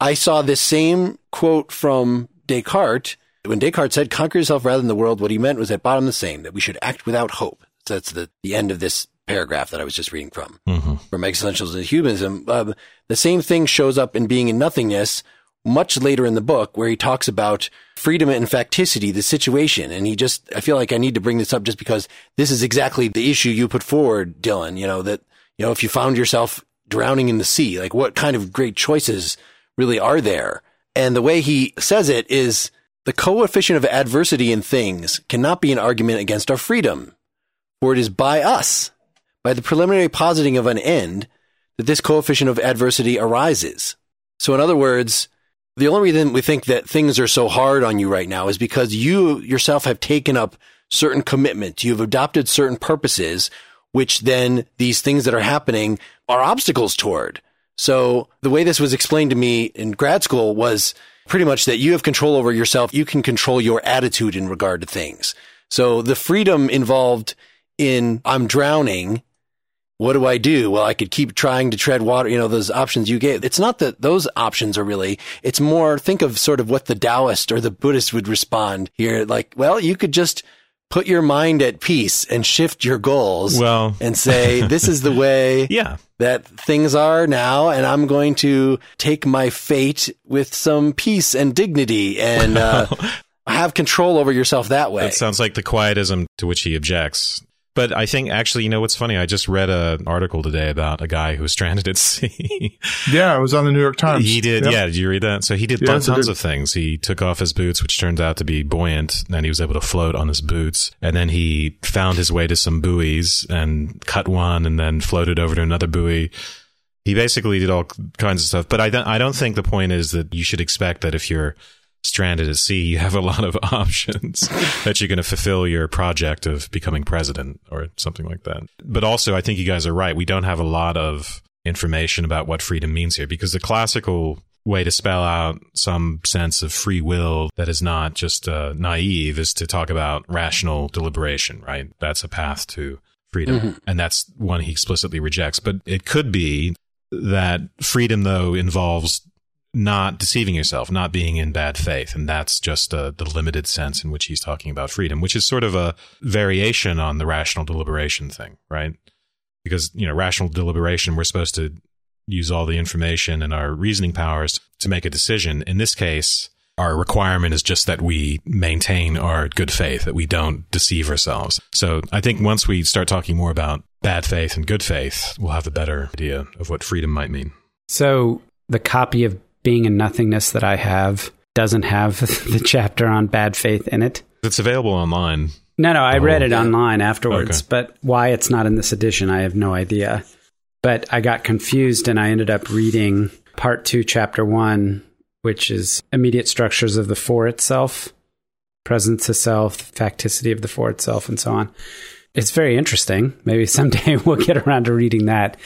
I saw this same quote from Descartes. When Descartes said, conquer yourself rather than the world, what he meant was at bottom the same, that we should act without hope. So that's the, the end of this paragraph that I was just reading from, hmm from Existentialism and Humanism. Um, the same thing shows up in Being and Nothingness much later in the book where he talks about freedom and facticity, the situation. And he just, I feel like I need to bring this up just because this is exactly the issue you put forward, Dylan, you know, that, you know, if you found yourself drowning in the sea? Like what kind of great choices really are there? And the way he says it is the coefficient of adversity in things cannot be an argument against our freedom, for it is by us, by the preliminary positing of an end, that this coefficient of adversity arises. So in other words, the only reason we think that things are so hard on you right now is because you yourself have taken up certain commitments. You've adopted certain purposes, which then these things that are happening are obstacles toward. So the way this was explained to me in grad school was pretty much that you have control over yourself. You can control your attitude in regard to things. So the freedom involved in I'm drowning what do I do? Well, I could keep trying to tread water, you know, those options you gave. It's not that those options are really, it's more think of sort of what the Taoist or the Buddhist would respond here. Like, well, you could just put your mind at peace and shift your goals. Well, and say, this is the way yeah. that things are now. And I'm going to take my fate with some peace and dignity and, uh, have control over yourself that way. That sounds like the quietism to which he objects. But I think actually, you know what's funny? I just read an article today about a guy who was stranded at sea. yeah, it was on the New York Times. He did. Yep. Yeah, did you read that? So he did tons did. of things. He took off his boots, which turned out to be buoyant, and he was able to float on his boots. And then he found his way to some buoys and cut one, and then floated over to another buoy. He basically did all kinds of stuff. But I don't, I don't think the point is that you should expect that if you're stranded at sea, you have a lot of options that you're going to fulfill your project of becoming president or something like that. But also, I think you guys are right. We don't have a lot of information about what freedom means here because the classical way to spell out some sense of free will that is not just uh, naive is to talk about rational deliberation, right? That's a path to freedom. Mm-hmm. And that's one he explicitly rejects. But it could be that freedom, though, involves not deceiving yourself, not being in bad faith. And that's just uh, the limited sense in which he's talking about freedom, which is sort of a variation on the rational deliberation thing, right? Because, you know, rational deliberation, we're supposed to use all the information and our reasoning powers to make a decision. In this case, our requirement is just that we maintain our good faith, that we don't deceive ourselves. So I think once we start talking more about bad faith and good faith, we'll have a better idea of what freedom might mean. So the copy of being and nothingness that I have doesn't have the chapter on bad faith in it. It's available online. No, no, I read it online afterwards, okay. but why it's not in this edition, I have no idea. But I got confused and I ended up reading part two, chapter one, which is immediate structures of the for itself, presence of self, facticity of the for itself, and so on. It's very interesting. Maybe someday we'll get around to reading that.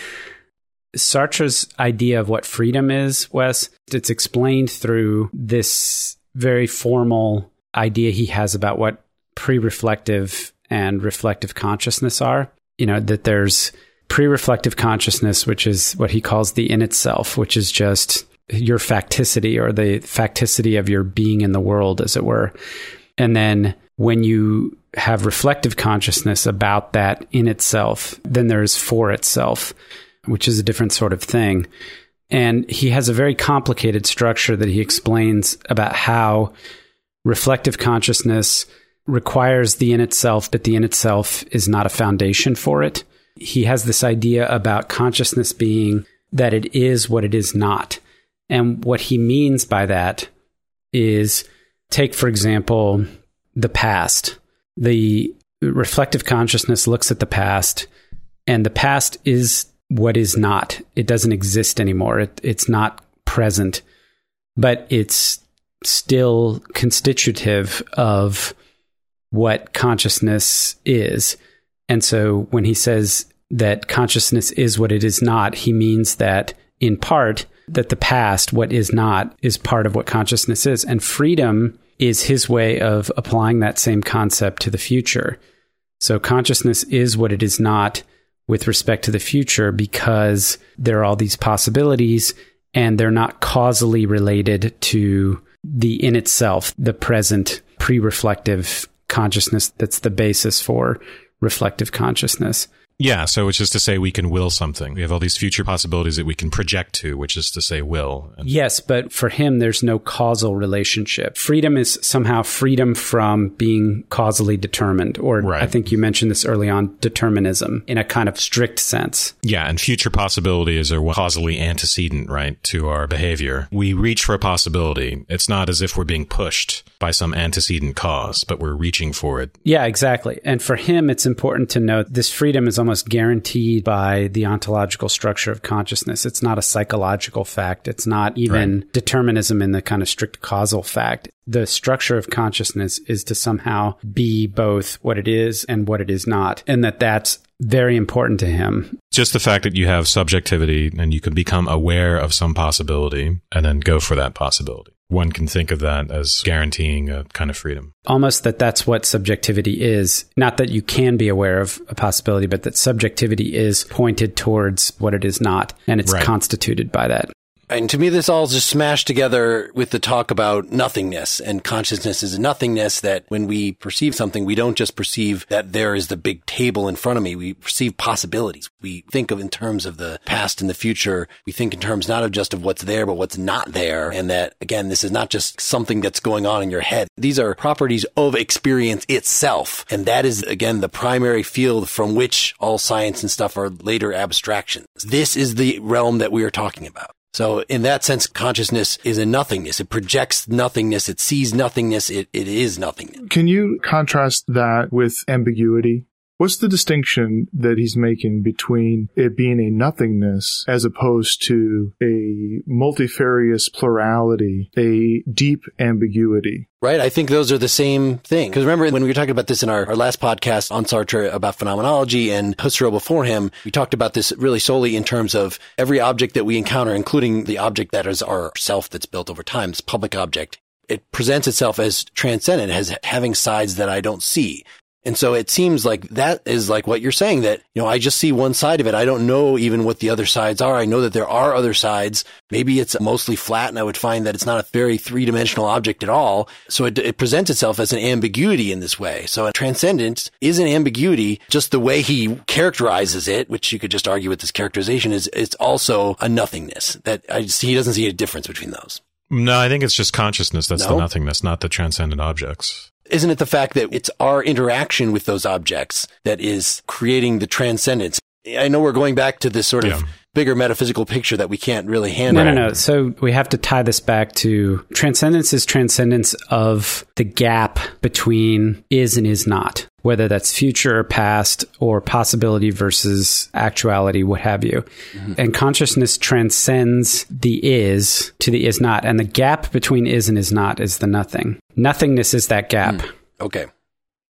Sartre's idea of what freedom is, Wes, it's explained through this very formal idea he has about what pre reflective and reflective consciousness are. You know, that there's pre reflective consciousness, which is what he calls the in itself, which is just your facticity or the facticity of your being in the world, as it were. And then when you have reflective consciousness about that in itself, then there's for itself which is a different sort of thing. And he has a very complicated structure that he explains about how reflective consciousness requires the in itself, but the in itself is not a foundation for it. He has this idea about consciousness being that it is what it is not. And what he means by that is take, for example, the past. The reflective consciousness looks at the past, and the past is what is not. It doesn't exist anymore. It, it's not present, but it's still constitutive of what consciousness is. And so when he says that consciousness is what it is not, he means that in part, that the past, what is not, is part of what consciousness is. And freedom is his way of applying that same concept to the future. So consciousness is what it is not with respect to the future because there are all these possibilities and they're not causally related to the in itself, the present pre reflective consciousness that's the basis for reflective consciousness. Yeah, so which is to say we can will something. We have all these future possibilities that we can project to, which is to say will. And yes, but for him, there's no causal relationship. Freedom is somehow freedom from being causally determined, or right. I think you mentioned this early on, determinism in a kind of strict sense. Yeah, and future possibilities are causally antecedent, right, to our behavior. We reach for a possibility. It's not as if we're being pushed by some antecedent cause, but we're reaching for it. Yeah, exactly. And for him, it's important to note this freedom is almost almost guaranteed by the ontological structure of consciousness. It's not a psychological fact. It's not even right. determinism in the kind of strict causal fact. The structure of consciousness is to somehow be both what it is and what it is not. And that that's very important to him. Just the fact that you have subjectivity and you can become aware of some possibility and then go for that possibility one can think of that as guaranteeing a kind of freedom. Almost that that's what subjectivity is. Not that you can be aware of a possibility, but that subjectivity is pointed towards what it is not, and it's right. constituted by that. And to me, this all just smashed together with the talk about nothingness and consciousness is nothingness that when we perceive something, we don't just perceive that there is the big table in front of me. We perceive possibilities. We think of in terms of the past and the future. We think in terms not of just of what's there, but what's not there. And that again, this is not just something that's going on in your head. These are properties of experience itself. And that is again, the primary field from which all science and stuff are later abstractions. This is the realm that we are talking about. So in that sense, consciousness is a nothingness. It projects nothingness. It sees nothingness. It, it is nothingness. Can you contrast that with ambiguity? What's the distinction that he's making between it being a nothingness as opposed to a multifarious plurality, a deep ambiguity? Right. I think those are the same thing. Because remember when we were talking about this in our, our last podcast on Sartre about phenomenology and Husserl before him, we talked about this really solely in terms of every object that we encounter, including the object that is our self that's built over time, this public object. It presents itself as transcendent, as having sides that I don't see. And so it seems like that is like what you're saying that, you know, I just see one side of it. I don't know even what the other sides are. I know that there are other sides. Maybe it's mostly flat and I would find that it's not a very three dimensional object at all. So it, it presents itself as an ambiguity in this way. So a transcendence is an ambiguity. Just the way he characterizes it, which you could just argue with this characterization is it's also a nothingness that I just, he doesn't see a difference between those. No, I think it's just consciousness that's no? the nothingness, not the transcendent objects. Isn't it the fact that it's our interaction with those objects that is creating the transcendence? I know we're going back to this sort of bigger metaphysical picture that we can't really handle. No, no, no. So we have to tie this back to transcendence is transcendence of the gap between is and is not, whether that's future or past or possibility versus actuality, what have you. Mm-hmm. And consciousness transcends the is to the is not. And the gap between is and is not is the nothing. Nothingness is that gap. Mm. Okay.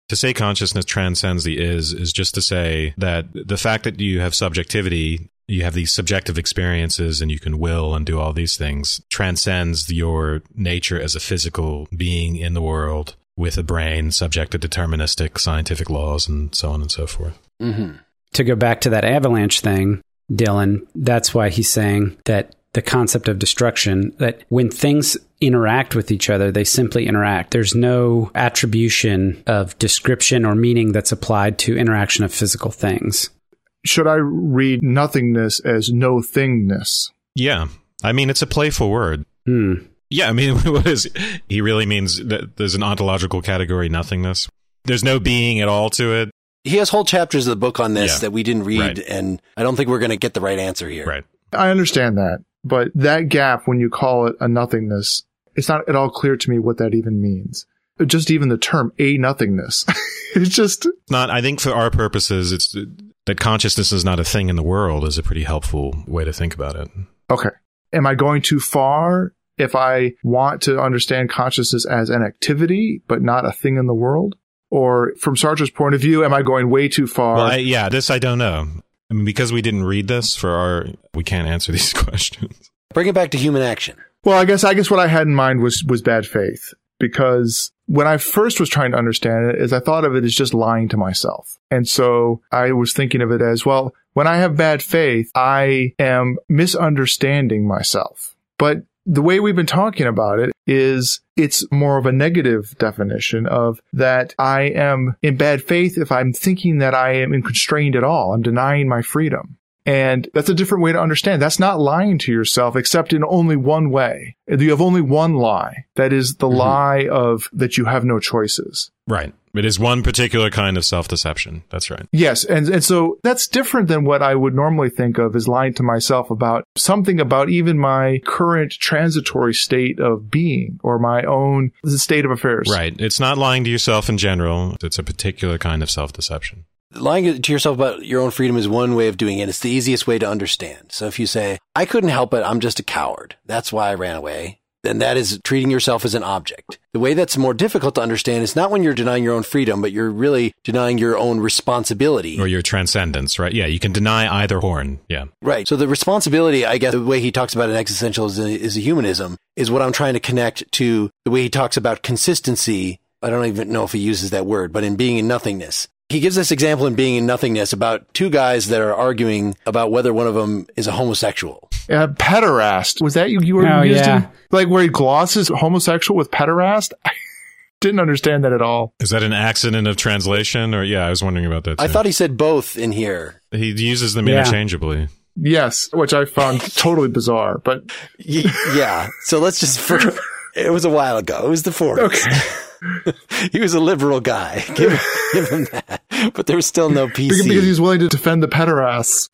To say consciousness transcends the is is just to say that the fact that you have subjectivity you have these subjective experiences and you can will and do all these things transcends your nature as a physical being in the world with a brain subject to deterministic scientific laws and so on and so forth. Mm-hmm. To go back to that avalanche thing, Dylan, that's why he's saying that the concept of destruction, that when things interact with each other, they simply interact. There's no attribution of description or meaning that's applied to interaction of physical things should I read nothingness as no thingness? Yeah. I mean, it's a playful word. Hmm. Yeah, I mean, what is he really means that there's an ontological category nothingness. There's no being at all to it. He has whole chapters of the book on this yeah. that we didn't read, right. and I don't think we're going to get the right answer here. Right. I understand that, but that gap, when you call it a nothingness, it's not at all clear to me what that even means. Just even the term a nothingness. it's just not. I think for our purposes, it's that consciousness is not a thing in the world is a pretty helpful way to think about it. Okay. Am I going too far if I want to understand consciousness as an activity, but not a thing in the world? Or from Sartre's point of view, am I going way too far? Well, I, yeah, this I don't know. I mean, because we didn't read this for our, we can't answer these questions. Bring it back to human action. Well, I guess I guess what I had in mind was was bad faith because when I first was trying to understand it is I thought of it as just lying to myself. And so I was thinking of it as, well, when I have bad faith, I am misunderstanding myself. But the way we've been talking about it is it's more of a negative definition of that I am in bad faith if I'm thinking that I am constrained at all. I'm denying my freedom. And that's a different way to understand. That's not lying to yourself, except in only one way. You have only one lie. That is the mm-hmm. lie of that you have no choices. Right. It is one particular kind of self deception. That's right. Yes. And, and so that's different than what I would normally think of as lying to myself about something about even my current transitory state of being or my own state of affairs. Right. It's not lying to yourself in general. It's a particular kind of self deception lying to yourself about your own freedom is one way of doing it. It's the easiest way to understand. So if you say, I couldn't help it, I'm just a coward. That's why I ran away. Then that is treating yourself as an object. The way that's more difficult to understand is not when you're denying your own freedom, but you're really denying your own responsibility. Or your transcendence, right? Yeah, you can deny either horn. Yeah. Right. So the responsibility, I guess, the way he talks about an existential is a, is a humanism is what I'm trying to connect to the way he talks about consistency I don't even know if he uses that word, but in being and nothingness. He gives this example in Being and Nothingness about two guys that are arguing about whether one of them is a homosexual. Uh, pederast. Was that you, you were oh, using? Yeah. Like where he glosses homosexual with pederast? I didn't understand that at all. Is that an accident of translation? Or yeah, I was wondering about that too. I thought he said both in here. He uses them yeah. interchangeably. Yes, which I found totally bizarre, but yeah. So let's just for, it was a while ago. It was the 40s. Okay. he was a liberal guy. Give, give him that. But there was still no PC. Because he's willing to defend the pederasts.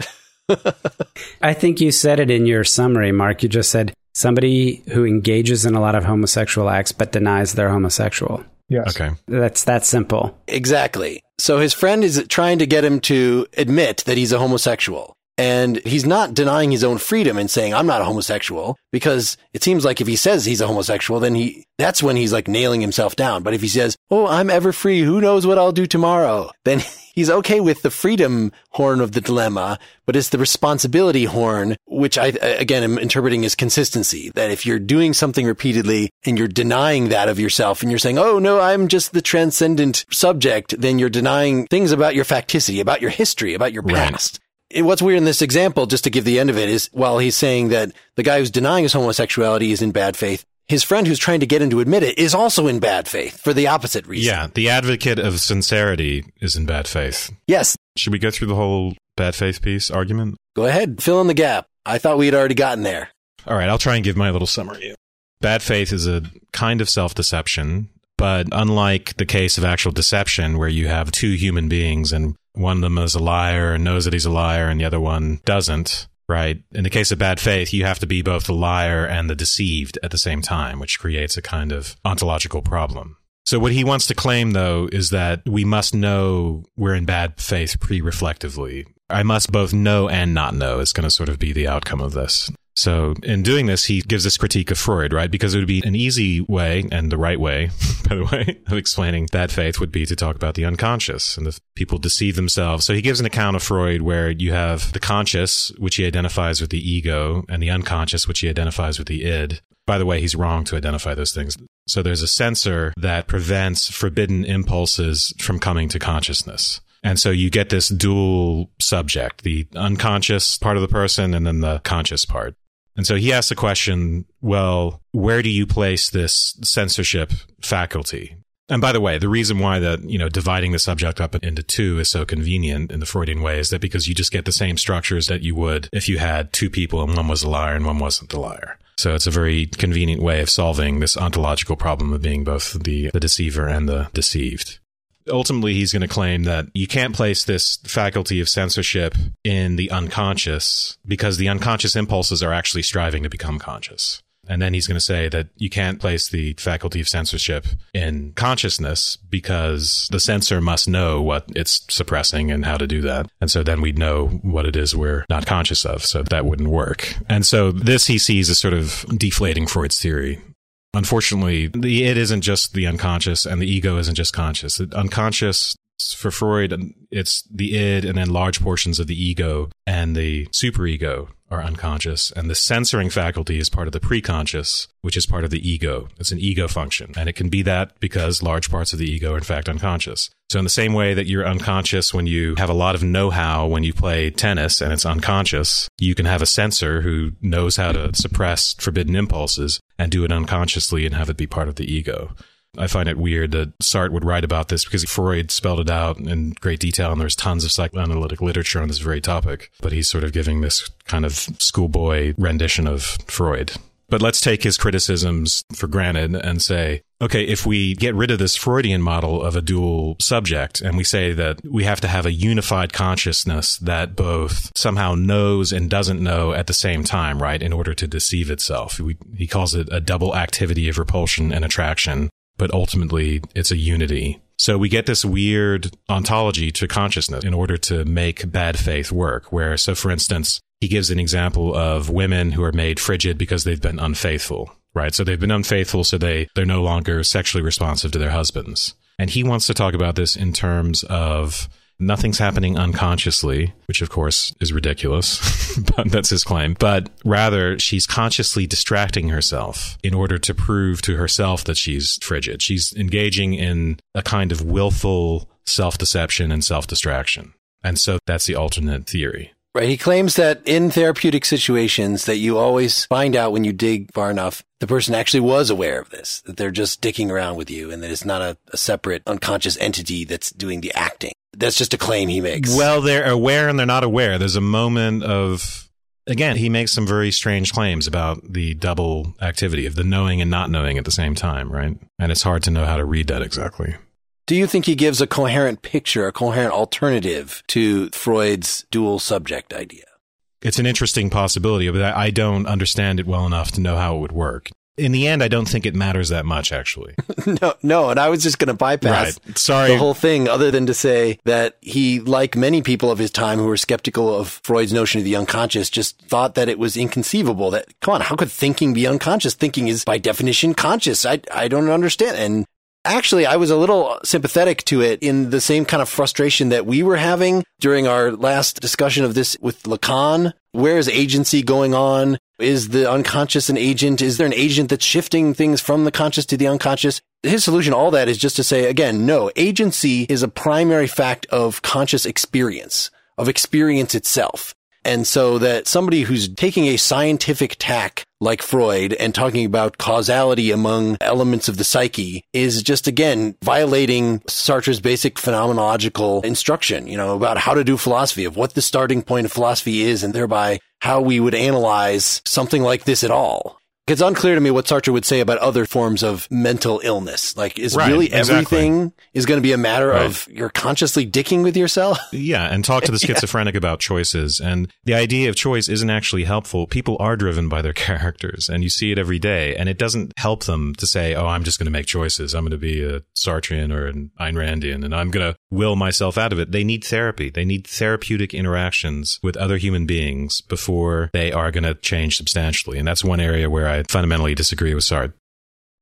I think you said it in your summary, Mark. You just said somebody who engages in a lot of homosexual acts but denies they're homosexual. Yes. Okay. That's that simple. Exactly. So his friend is trying to get him to admit that he's a homosexual. And he's not denying his own freedom and saying, I'm not a homosexual because it seems like if he says he's a homosexual, then he, that's when he's like nailing himself down. But if he says, Oh, I'm ever free. Who knows what I'll do tomorrow? Then he's okay with the freedom horn of the dilemma, but it's the responsibility horn, which I, again, am interpreting as consistency. That if you're doing something repeatedly and you're denying that of yourself and you're saying, Oh, no, I'm just the transcendent subject, then you're denying things about your facticity, about your history, about your past. Right what's weird in this example, just to give the end of it, is while he's saying that the guy who's denying his homosexuality is in bad faith, his friend who's trying to get him to admit it is also in bad faith for the opposite reason. Yeah, the advocate of sincerity is in bad faith. Yes. Should we go through the whole bad faith piece argument? Go ahead, fill in the gap. I thought we had already gotten there. All right, I'll try and give my little summary. Bad faith is a kind of self deception, but unlike the case of actual deception, where you have two human beings and one of them is a liar and knows that he's a liar and the other one doesn't, right? In the case of bad faith, you have to be both the liar and the deceived at the same time, which creates a kind of ontological problem. So what he wants to claim though is that we must know we're in bad faith pre-reflectively. I must both know and not know is going to sort of be the outcome of this. So in doing this, he gives this critique of Freud, right? Because it would be an easy way and the right way, by the way, of explaining bad faith would be to talk about the unconscious and the people deceive themselves. So he gives an account of Freud where you have the conscious, which he identifies with the ego, and the unconscious, which he identifies with the id. By the way, he's wrong to identify those things. So there's a censor that prevents forbidden impulses from coming to consciousness. And so you get this dual subject, the unconscious part of the person and then the conscious part. And so he asks the question, well, where do you place this censorship faculty? And by the way, the reason why that, you know, dividing the subject up into two is so convenient in the Freudian way is that because you just get the same structures that you would if you had two people and one was a liar and one wasn't the liar. So it's a very convenient way of solving this ontological problem of being both the, the deceiver and the deceived ultimately he's going to claim that you can't place this faculty of censorship in the unconscious because the unconscious impulses are actually striving to become conscious. And then he's going to say that you can't place the faculty of censorship in consciousness because the censor must know what it's suppressing and how to do that. And so then we'd know what it is we're not conscious of. So that wouldn't work. And so this he sees as sort of deflating Freud's theory Unfortunately, the it isn't just the unconscious and the ego isn't just conscious. The unconscious for Freud, it's the id and then large portions of the ego and the superego are unconscious, and the censoring faculty is part of the preconscious, which is part of the ego. It's an ego function, and it can be that because large parts of the ego are in fact unconscious. So in the same way that you're unconscious when you have a lot of know-how when you play tennis and it's unconscious, you can have a censor who knows how to suppress forbidden impulses and do it unconsciously and have it be part of the ego. I find it weird that Sartre would write about this because Freud spelled it out in great detail and there's tons of psychoanalytic literature on this very topic. But he's sort of giving this kind of schoolboy rendition of Freud. But let's take his criticisms for granted and say, okay, if we get rid of this Freudian model of a dual subject and we say that we have to have a unified consciousness that both somehow knows and doesn't know at the same time, right? In order to deceive itself. We, he calls it a double activity of repulsion and attraction but ultimately it's a unity. So we get this weird ontology to consciousness in order to make bad faith work. Where, so for instance, he gives an example of women who are made frigid because they've been unfaithful, right? So they've been unfaithful, so they, they're no longer sexually responsive to their husbands. And he wants to talk about this in terms of Nothing's happening unconsciously, which of course is ridiculous, but that's his claim. But rather, she's consciously distracting herself in order to prove to herself that she's frigid. She's engaging in a kind of willful self deception and self distraction. And so that's the alternate theory. Right. He claims that in therapeutic situations that you always find out when you dig far enough, the person actually was aware of this, that they're just dicking around with you and that it's not a, a separate unconscious entity that's doing the acting. That's just a claim he makes. Well, they're aware and they're not aware. There's a moment of, again, he makes some very strange claims about the double activity of the knowing and not knowing at the same time, right? And it's hard to know how to read that exactly. Do you think he gives a coherent picture, a coherent alternative to Freud's dual subject idea? It's an interesting possibility, but I don't understand it well enough to know how it would work. In the end, I don't think it matters that much, actually. no, no. And I was just going to bypass right. Sorry. the whole thing, other than to say that he, like many people of his time who were skeptical of Freud's notion of the unconscious, just thought that it was inconceivable. That come on, how could thinking be unconscious? Thinking is by definition conscious. I I don't understand. And actually, I was a little sympathetic to it in the same kind of frustration that we were having during our last discussion of this with Lacan. Where is agency going on? Is the unconscious an agent? Is there an agent that's shifting things from the conscious to the unconscious? His solution all that is just to say, again, no, agency is a primary fact of conscious experience, of experience itself. And so that somebody who's taking a scientific tack like Freud and talking about causality among elements of the psyche is just again violating Sartre's basic phenomenological instruction, you know, about how to do philosophy, of what the starting point of philosophy is and thereby how we would analyze something like this at all. It's unclear to me what Sartre would say about other forms of mental illness. Like, is right, really exactly. everything is going to be a matter right. of you're consciously dicking with yourself? Yeah, and talk to the schizophrenic yeah. about choices. And the idea of choice isn't actually helpful. People are driven by their characters, and you see it every day. And it doesn't help them to say, "Oh, I'm just going to make choices. I'm going to be a Sartrean or an Ayn Randian, and I'm going to will myself out of it." They need therapy. They need therapeutic interactions with other human beings before they are going to change substantially. And that's one area where I fundamentally disagree with Sartre.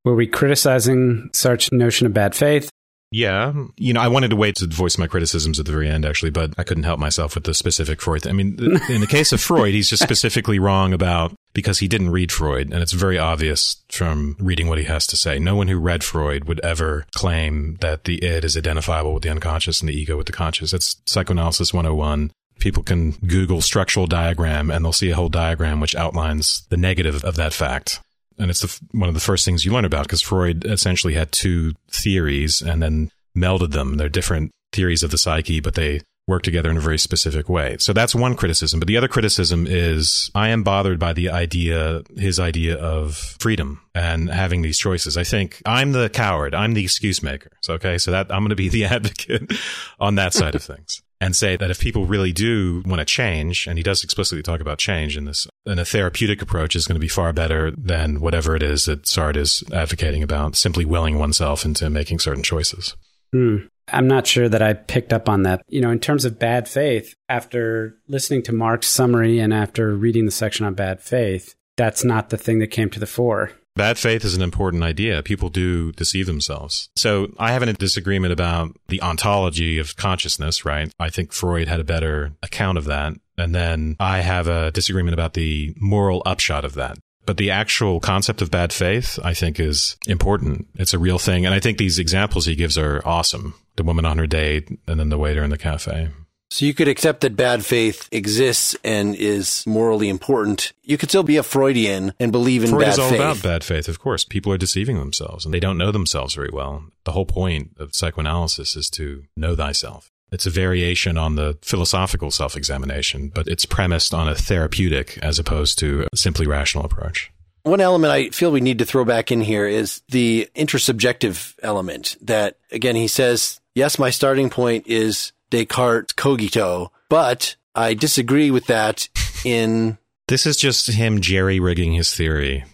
Were we criticizing Sartre's notion of bad faith? Yeah. You know, I wanted to wait to voice my criticisms at the very end, actually, but I couldn't help myself with the specific Freud. Thing. I mean, in the case of Freud, he's just specifically wrong about because he didn't read Freud. And it's very obvious from reading what he has to say. No one who read Freud would ever claim that the id is identifiable with the unconscious and the ego with the conscious. It's psychoanalysis 101 people can Google structural diagram and they'll see a whole diagram which outlines the negative of that fact. And it's the, one of the first things you learn about because Freud essentially had two theories and then melded them. They're different theories of the psyche, but they work together in a very specific way. So that's one criticism. But the other criticism is I am bothered by the idea, his idea of freedom and having these choices. I think I'm the coward. I'm the excuse maker. So, okay. So that I'm going to be the advocate on that side of things and say that if people really do want to change, and he does explicitly talk about change in this, then a therapeutic approach is going to be far better than whatever it is that Sartre is advocating about, simply willing oneself into making certain choices. Hmm. I'm not sure that I picked up on that. You know, in terms of bad faith, after listening to Mark's summary and after reading the section on bad faith, that's not the thing that came to the fore. Bad faith is an important idea. People do deceive themselves. So I have a disagreement about the ontology of consciousness, right? I think Freud had a better account of that. And then I have a disagreement about the moral upshot of that. But the actual concept of bad faith, I think, is important. It's a real thing. And I think these examples he gives are awesome. The woman on her date and then the waiter in the cafe. So you could accept that bad faith exists and is morally important. You could still be a Freudian and believe in Freud bad is all faith. about bad faith, of course. People are deceiving themselves and they don't know themselves very well. The whole point of psychoanalysis is to know thyself. It's a variation on the philosophical self examination, but it's premised on a therapeutic as opposed to a simply rational approach. One element I feel we need to throw back in here is the intersubjective element that, again, he says, yes, my starting point is Descartes' cogito, but I disagree with that in This is just him jerry rigging his theory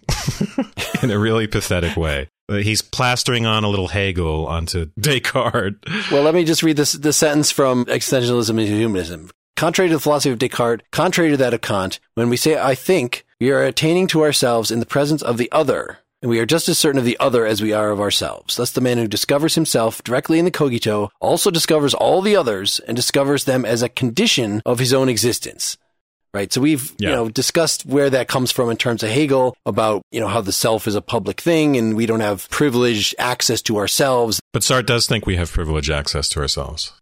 in a really pathetic way. He's plastering on a little Hegel onto Descartes. Well, let me just read this the sentence from Existentialism and Humanism. Contrary to the philosophy of Descartes, contrary to that of Kant, when we say I think, we are attaining to ourselves in the presence of the other, and we are just as certain of the other as we are of ourselves. Thus, the man who discovers himself directly in the cogito also discovers all the others and discovers them as a condition of his own existence. Right. So we've, Yeah. you know, discussed where that comes from in terms of Hegel about, you know, how the self is a public thing and we don't have privileged access to ourselves. But Sartre does think we have privileged access to ourselves.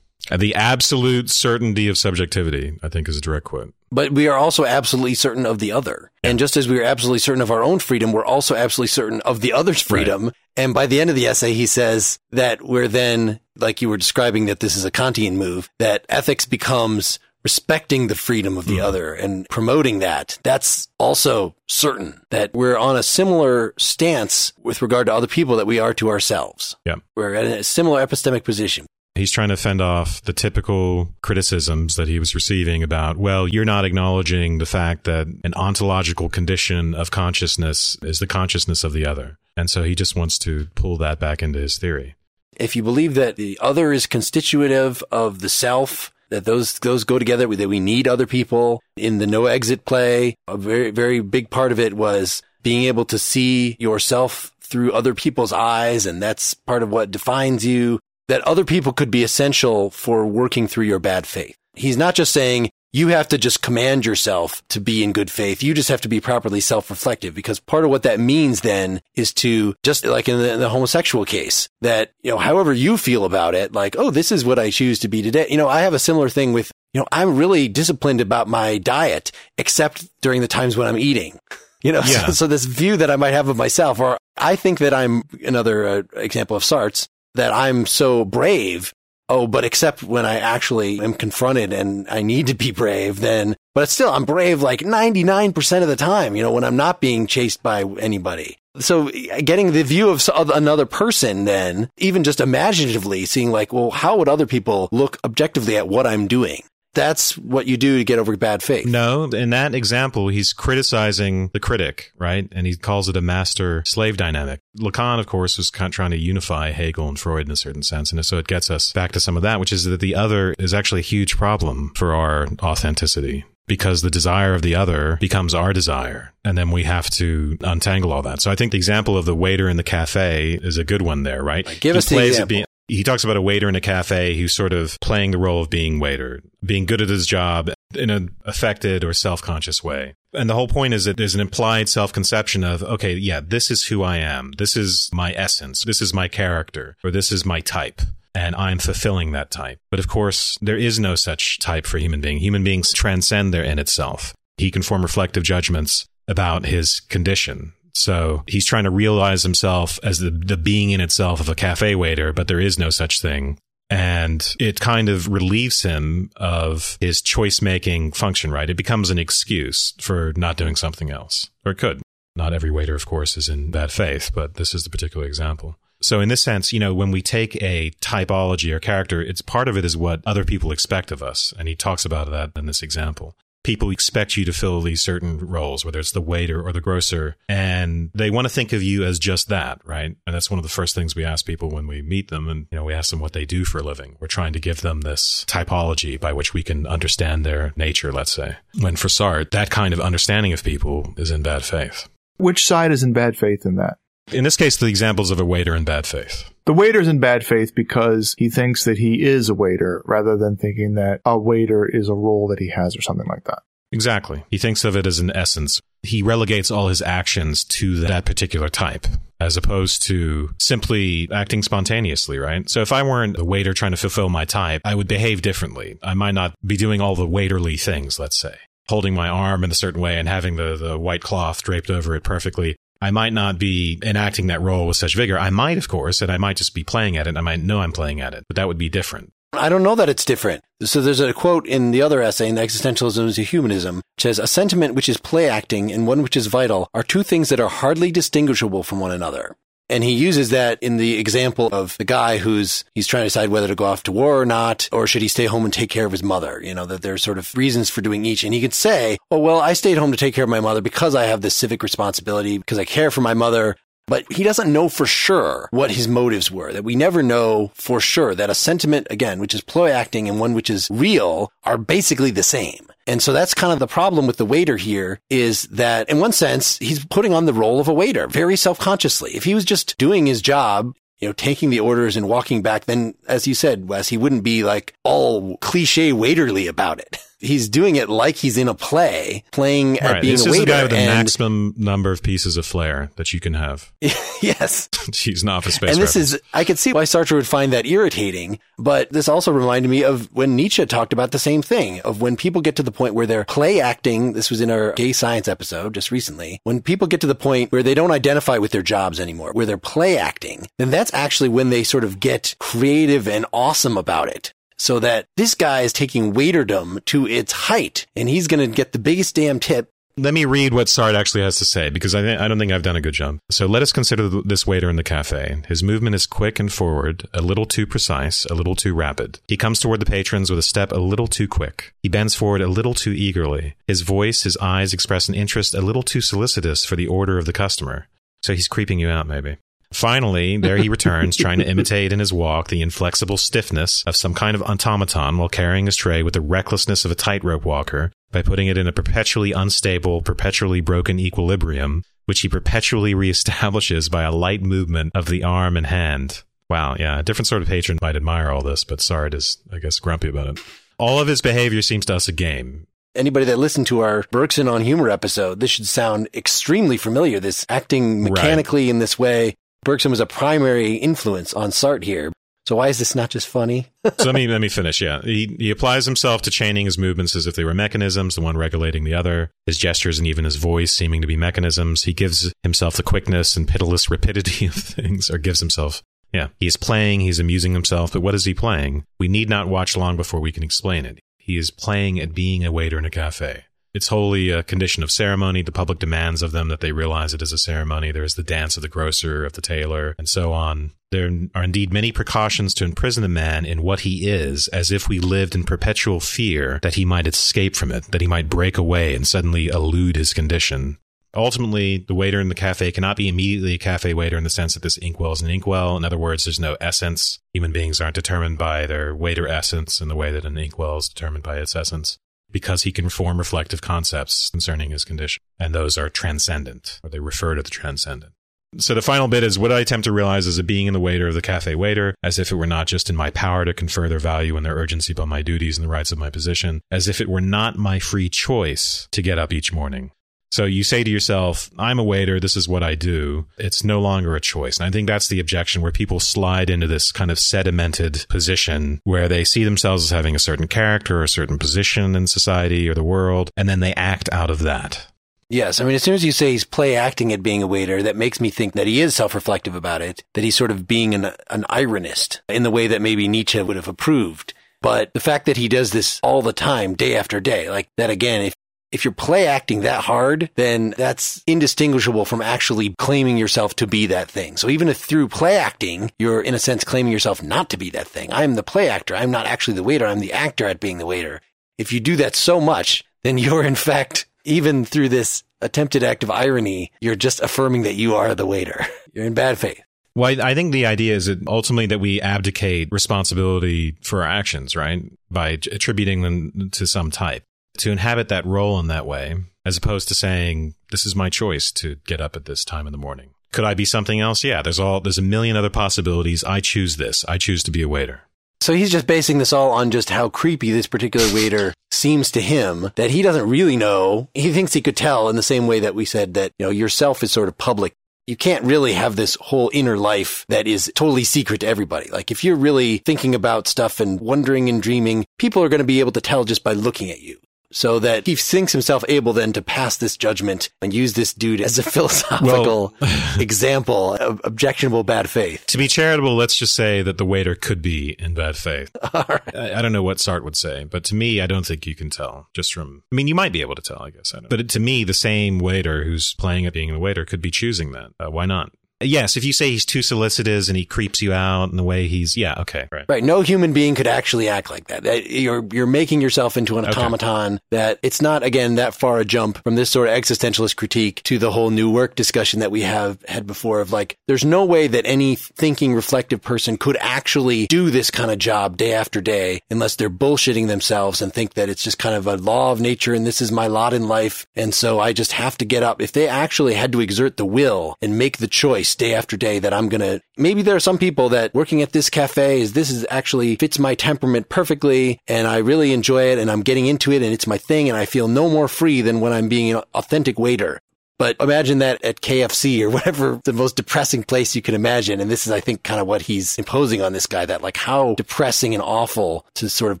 And the absolute certainty of subjectivity, I think, is a direct quote. But we are also absolutely certain of the other. And just as we are absolutely certain of our own freedom, we're also absolutely certain of the other's freedom. And by the end of the essay, he says that we're then, like you were describing, that this is a Kantian move, that ethics becomes respecting the freedom of the mm-hmm. other and promoting that. That's also certain that we're on a similar stance with regard to other people that we are to ourselves. Yeah. We're in a similar epistemic position. He's trying to fend off the typical criticisms that he was receiving about, well, you're not acknowledging the fact that an ontological condition of consciousness is the consciousness of the other. And so he just wants to pull that back into his theory. if you believe that the other is constitutive of the self, that those those go together, that we need other people in the no exit play, a very very big part of it was being able to see yourself through other people's eyes, and that's part of what defines you. That other people could be essential for working through your bad faith. He's not just saying you have to just command yourself to be in good faith. You just have to be properly self-reflective because part of what that means then is to just like in the, in the homosexual case that, you know, however you feel about it, like, oh, this is what I choose to be today. You know, I have a similar thing with, you know, I'm really disciplined about my diet, except during the times when I'm eating. You know, Yeah. so, so this view that I might have of myself, or I think that I'm another uh, example of Sartre's, that I'm so brave Oh, but except when I actually am confronted and I need to be brave, then, but still, I'm brave like 99% of the time, you know, when I'm not being chased by anybody. So getting the view of another person, then, even just imaginatively seeing like, well, how would other people look objectively at what I'm doing? That's what you do to get over bad faith. No, in that example, he's criticizing the critic, right? And he calls it a master slave dynamic. Lacan, of course, was kind of trying to unify Hegel and Freud in a certain sense. And so it gets us back to some of that, which is that the other is actually a huge problem for our authenticity. Because the desire of the other becomes our desire. And then we have to untangle all that. So I think the example of the waiter in the cafe is a good one there, right? Give He us the example. being- he talks about a waiter in a cafe who's sort of playing the role of being waiter, being good at his job in an affected or self-conscious way. And the whole point is that there's an implied self-conception of, okay, yeah, this is who I am. This is my essence. This is my character or this is my type. And I'm fulfilling that type. But of course, there is no such type for human being. Human beings transcend their in itself. He can form reflective judgments about his condition. So he's trying to realize himself as the, the being in itself of a cafe waiter, but there is no such thing. And it kind of relieves him of his choice making function, right? It becomes an excuse for not doing something else. Or it could. Not every waiter, of course, is in bad faith, but this is the particular example. So in this sense, you know, when we take a typology or character, it's part of it is what other people expect of us. And he talks about that in this example. People expect you to fill these certain roles, whether it's the waiter or the grocer, and they want to think of you as just that, right? And that's one of the first things we ask people when we meet them. And, you know, we ask them what they do for a living. We're trying to give them this typology by which we can understand their nature, let's say. When for Sartre, that kind of understanding of people is in bad faith. Which side is in bad faith in that? In this case, the examples of a waiter in bad faith. The waiter's in bad faith because he thinks that he is a waiter rather than thinking that a waiter is a role that he has or something like that. Exactly. He thinks of it as an essence. He relegates all his actions to that particular type as opposed to simply acting spontaneously, right? So if I weren't the waiter trying to fulfill my type, I would behave differently. I might not be doing all the waiterly things, let's say. Holding my arm in a certain way and having the, the white cloth draped over it perfectly. I might not be enacting that role with such vigor. I might, of course, and I might just be playing at it. I might know I'm playing at it, but that would be different. I don't know that it's different. So there's a quote in the other essay, in Existentialism is a Humanism, which says, a sentiment which is play acting and one which is vital are two things that are hardly distinguishable from one another. And he uses that in the example of the guy who's, he's trying to decide whether to go off to war or not, or should he stay home and take care of his mother? You know, that there's sort of reasons for doing each. And he could say, oh, well, I stayed home to take care of my mother because I have this civic responsibility, because I care for my mother. But he doesn't know for sure what his motives were, that we never know for sure that a sentiment, again, which is ploy acting and one which is real are basically the same. And so that's kind of the problem with the waiter here is that in one sense, he's putting on the role of a waiter very self-consciously. If he was just doing his job, you know, taking the orders and walking back, then as you said, Wes, he wouldn't be like all cliche waiterly about it. he's doing it like he's in a play, playing at Right. being This a is waiter. the guy with the maximum number of pieces of flair that you can have. yes. He's an office space. and this reference. is, I could see why Sartre would find that irritating, but this also reminded me of when Nietzsche talked about the same thing, of when people get to the point where they're play acting. This was in our gay science episode just recently. When people get to the point where they don't identify with their jobs anymore, where they're play acting, then that's actually when they sort of get creative and awesome about it. So that this guy is taking waiterdom to its height and he's going to get the biggest damn tip Let me read what Sartre actually has to say because I, th- I don't think I've done a good job. So let us consider th- this waiter in the cafe. His movement is quick and forward, a little too precise, a little too rapid. He comes toward the patrons with a step a little too quick. He bends forward a little too eagerly. His voice, his eyes express an interest a little too solicitous for the order of the customer. So he's creeping you out, maybe. Finally, there he returns, trying to imitate in his walk the inflexible stiffness of some kind of automaton while carrying his tray with the recklessness of a tightrope walker by putting it in a perpetually unstable, perpetually broken equilibrium, which he perpetually reestablishes by a light movement of the arm and hand. Wow, yeah, a different sort of patron might admire all this, but Sartre is, I guess, grumpy about it. All of his behavior seems to us a game. anybody that listened to our Bergson on humor episode, this should sound extremely familiar. This acting Right. mechanically in this way. Bergson was a primary influence on Sartre here. So why is this not just funny? so let me let me finish. Yeah, he he applies himself to chaining his movements as if they were mechanisms, the one regulating the other. His gestures and even his voice seeming to be mechanisms. He gives himself the quickness and pitiless rapidity of things, or gives himself. Yeah, he's playing. He's amusing himself. But what is he playing? We need not watch long before we can explain it. He is playing at being a waiter in a cafe. It's wholly a condition of ceremony. The public demands of them that they realize it is a ceremony. There is the dance of the grocer, of the tailor, and so on. There are indeed many precautions to imprison the man in what he is, as if we lived in perpetual fear that he might escape from it, that he might break away and suddenly elude his condition. Ultimately, the waiter in the cafe cannot be immediately a cafe waiter in the sense that this inkwell is an inkwell. In other words, there's no essence. Human beings aren't determined by their waiter essence in the way that an inkwell is determined by its essence because he can form reflective concepts concerning his condition. And those are transcendent, or they refer to the transcendent. So the final bit is what I attempt to realize as a being in the waiter of the cafe waiter, as if it were not just in my power to confer their value and their urgency upon my duties and the rights of my position, as if it were not my free choice to get up each morning. So you say to yourself, I'm a waiter, this is what I do. It's no longer a choice. And I think that's the objection where people slide into this kind of sedimented position where they see themselves as having a certain character or a certain position in society or the world, and then they act out of that. Yes. I mean, as soon as you say he's play acting at being a waiter, that makes me think that he is self-reflective about it, that he's sort of being an, an ironist in the way that maybe Nietzsche would have approved. But the fact that he does this all the time, day after day, like that again, if if you're play acting that hard, then that's indistinguishable from actually claiming yourself to be that thing. So even if through play acting, you're in a sense claiming yourself not to be that thing. I'm the play actor. I'm not actually the waiter. I'm the actor at being the waiter. If you do that so much, then you're in fact, even through this attempted act of irony, you're just affirming that you are the waiter. You're in bad faith. Well, I think the idea is that ultimately that we abdicate responsibility for our actions, right? By attributing them to some type. To inhabit that role in that way, as opposed to saying, this is my choice to get up at this time in the morning. Could I be something else? Yeah, there's all, there's a million other possibilities. I choose this. I choose to be a waiter. So he's just basing this all on just how creepy this particular waiter seems to him that he doesn't really know. He thinks he could tell in the same way that we said that, you know, yourself is sort of public. You can't really have this whole inner life that is totally secret to everybody. Like if you're really thinking about stuff and wondering and dreaming, people are going to be able to tell just by looking at you so that he thinks himself able then to pass this judgment and use this dude as a philosophical well, example of objectionable bad faith. To be charitable, let's just say that the waiter could be in bad faith. right. I, I, don't know what Sartre would say, but to me, I don't think you can tell just from, I mean, you might be able to tell, I guess. I but to me, the same waiter who's playing at being the waiter could be choosing that. Uh, why not? Yes, if you say he's too solicitous and he creeps you out in the way he's, yeah, okay, right. Right. No human being could actually act like that. that you're, you're making yourself into an automaton okay. that it's not, again, that far a jump from this sort of existentialist critique to the whole new work discussion that we have had before of like, there's no way that any thinking, reflective person could actually do this kind of job day after day unless they're bullshitting themselves and think that it's just kind of a law of nature and this is my lot in life. And so I just have to get up. If they actually had to exert the will and make the choice choice day after day that I'm going to, maybe there are some people that working at this cafe is this is actually fits my temperament perfectly and I really enjoy it and I'm getting into it and it's my thing and I feel no more free than when I'm being an authentic waiter. But imagine that at KFC or whatever the most depressing place you can imagine. And this is, I think, kind of what he's imposing on this guy that like how depressing and awful to sort of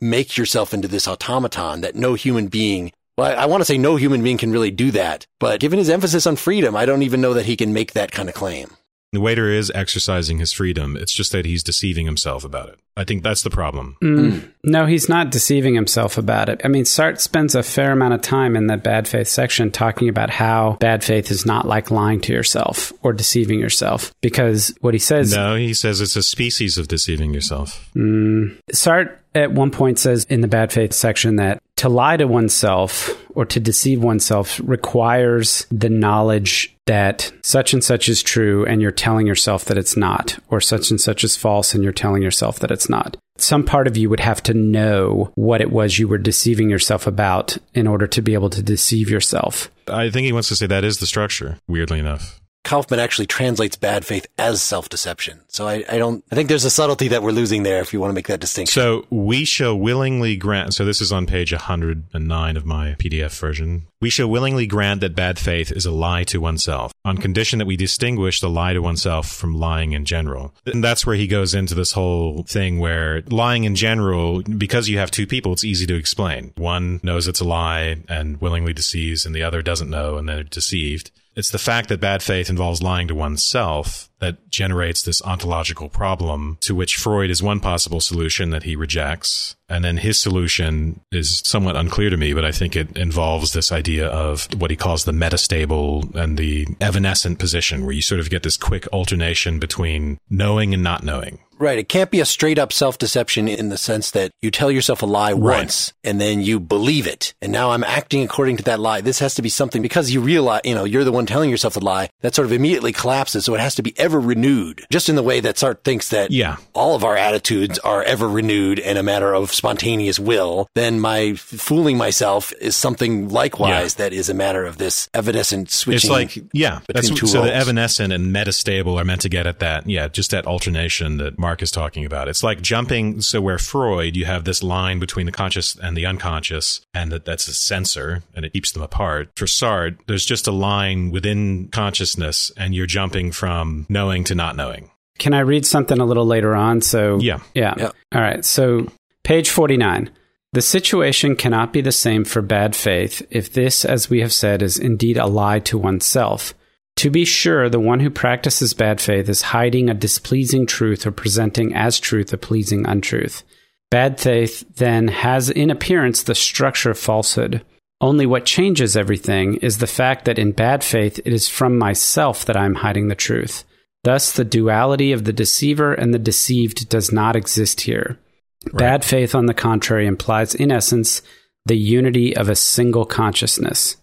make yourself into this automaton that no human being well, I, I want to say no human being can really do that, but given his emphasis on freedom, I don't even know that he can make that kind of claim. The waiter is exercising his freedom. It's just that he's deceiving himself about it. I think that's the problem. Mm. No, he's not deceiving himself about it. I mean, Sartre spends a fair amount of time in the bad faith section talking about how bad faith is not like lying to yourself or deceiving yourself. Because what he says. No, he says it's a species of deceiving yourself. Mm. Sartre at one point says in the bad faith section that to lie to oneself or to deceive oneself requires the knowledge that such and such is true and you're telling yourself that it's not, or such and such is false and you're telling yourself that it's not. Some part of you would have to know what it was you were deceiving yourself about in order to be able to deceive yourself. I think he wants to say that is the structure, weirdly enough. Kaufmann actually translates bad faith as self-deception. So I, I, don't, I think there's a subtlety that we're losing there if you want to make that distinction. So we shall willingly grant, so this is on page 109 of my PDF version. We shall willingly grant that bad faith is a lie to oneself on condition that we distinguish the lie to oneself from lying in general. And that's where he goes into this whole thing where lying in general, because you have two people, it's easy to explain. One knows it's a lie and willingly deceives and the other doesn't know and they're deceived. It's the fact that bad faith involves lying to oneself that generates this ontological problem to which Freud is one possible solution that he rejects. And then his solution is somewhat unclear to me, but I think it involves this idea of what he calls the metastable and the evanescent position where you sort of get this quick alternation between knowing and not knowing. Right. It can't be a straight up self deception in the sense that you tell yourself a lie right. once and then you believe it. And now I'm acting according to that lie. This has to be something because you realize, you know, you're the one telling yourself the lie that sort of immediately collapses. So it has to be ever renewed, just in the way that Sartre thinks that yeah. all of our attitudes are ever renewed in a matter of spontaneous will. Then my fooling myself is something likewise yeah. that is a matter of this evanescent switching. It's like, yeah, that's, so roles. the evanescent and metastable are meant to get at that. Yeah. Just that alternation that Mark is talking about. It's like jumping. So where Freud, you have this line between the conscious and the unconscious, and that that's a censor and it keeps them apart. For Sartre, there's just a line within consciousness and you're jumping from knowing to not knowing. Can I read something a little later on? So yeah. Yeah. yeah. All right. So page 49. The situation cannot be the same for bad faith if this, as we have said, is indeed a lie to oneself. To be sure, the one who practices bad faith is hiding a displeasing truth or presenting as truth a pleasing untruth. Bad faith, then, has in appearance the structure of falsehood. Only what changes everything is the fact that in bad faith it is from myself that I am hiding the truth. Thus, the duality of the deceiver and the deceived does not exist here. Right. Bad faith, on the contrary, implies, in essence, the unity of a single consciousness.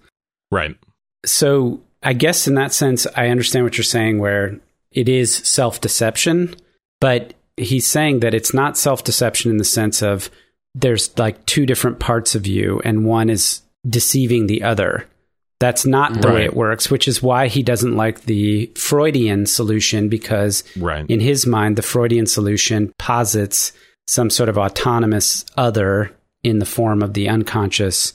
Right. So, I guess in that sense, I understand what you're saying, where it is self deception, but he's saying that it's not self deception in the sense of there's like two different parts of you, and one is deceiving the other. That's not the way it works, which is why he doesn't like the Freudian solution because Right. in his mind, the Freudian solution posits some sort of autonomous other in the form of the unconscious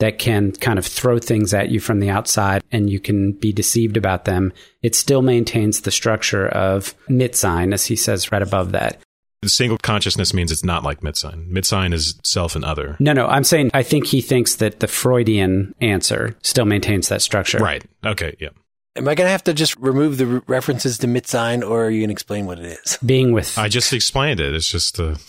that can kind of throw things at you from the outside and you can be deceived about them. It still maintains the structure of Mitsein, as he says right above that. Single consciousness means it's not like Mitsein. Mitsein is self and other. No, no, I'm saying I think he thinks that the Freudian answer still maintains that structure. Right. Okay. Yeah. Am I going to have to just remove the re- references to Mitsein, or are you going to explain what it is? Being with, I just explained it. It's just the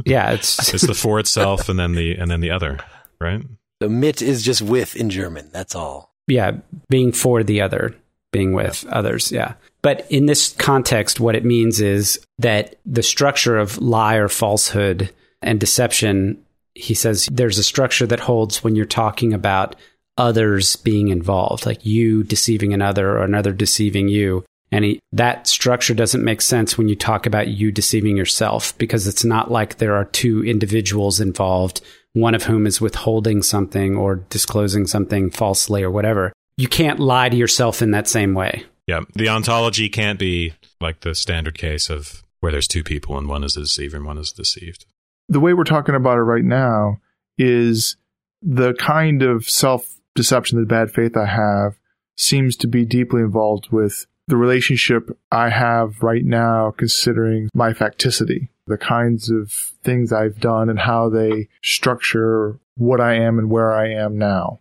yeah, it's, it's the for itself and then the and then the other. Right. So mit is just with in German. That's all. yeah, being for the other, being with others. Yeah. But in this context, what it means is that the structure of lie or falsehood and deception, he says there's a structure that holds when you're talking about others being involved, like you deceiving another or another deceiving you. And he, that structure doesn't make sense when you talk about you deceiving yourself because it's not like there are two individuals involved, one of whom is withholding something or disclosing something falsely or whatever. You can't lie to yourself in that same way. Yeah. The ontology can't be like the standard case of where there's two people and one is the deceiver and one is deceived. the way we're talking about it right now is the kind of self deception, the bad faith I have seems to be deeply involved with the relationship I have right now, considering my facticity, the kinds of things I've done and how they structure what I am and where I am now.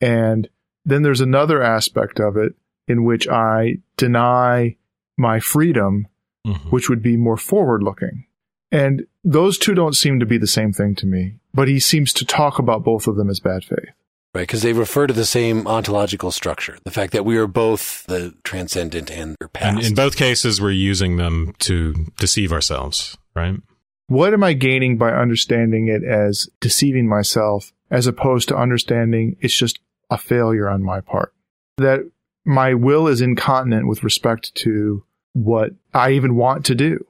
And then there's another aspect of it in which I deny my freedom Mhm. which would be more forward looking. And those two don't seem to be the same thing to me, but he seems to talk about both of them as bad faith. Right, because they refer to the same ontological structure. The fact that we are both the transcendent and your past. And in both cases, we're using them to deceive ourselves. Right. What am I gaining by understanding it as deceiving myself as opposed to understanding it's just a failure on my part? That my will is incontinent with respect to what I even want to do.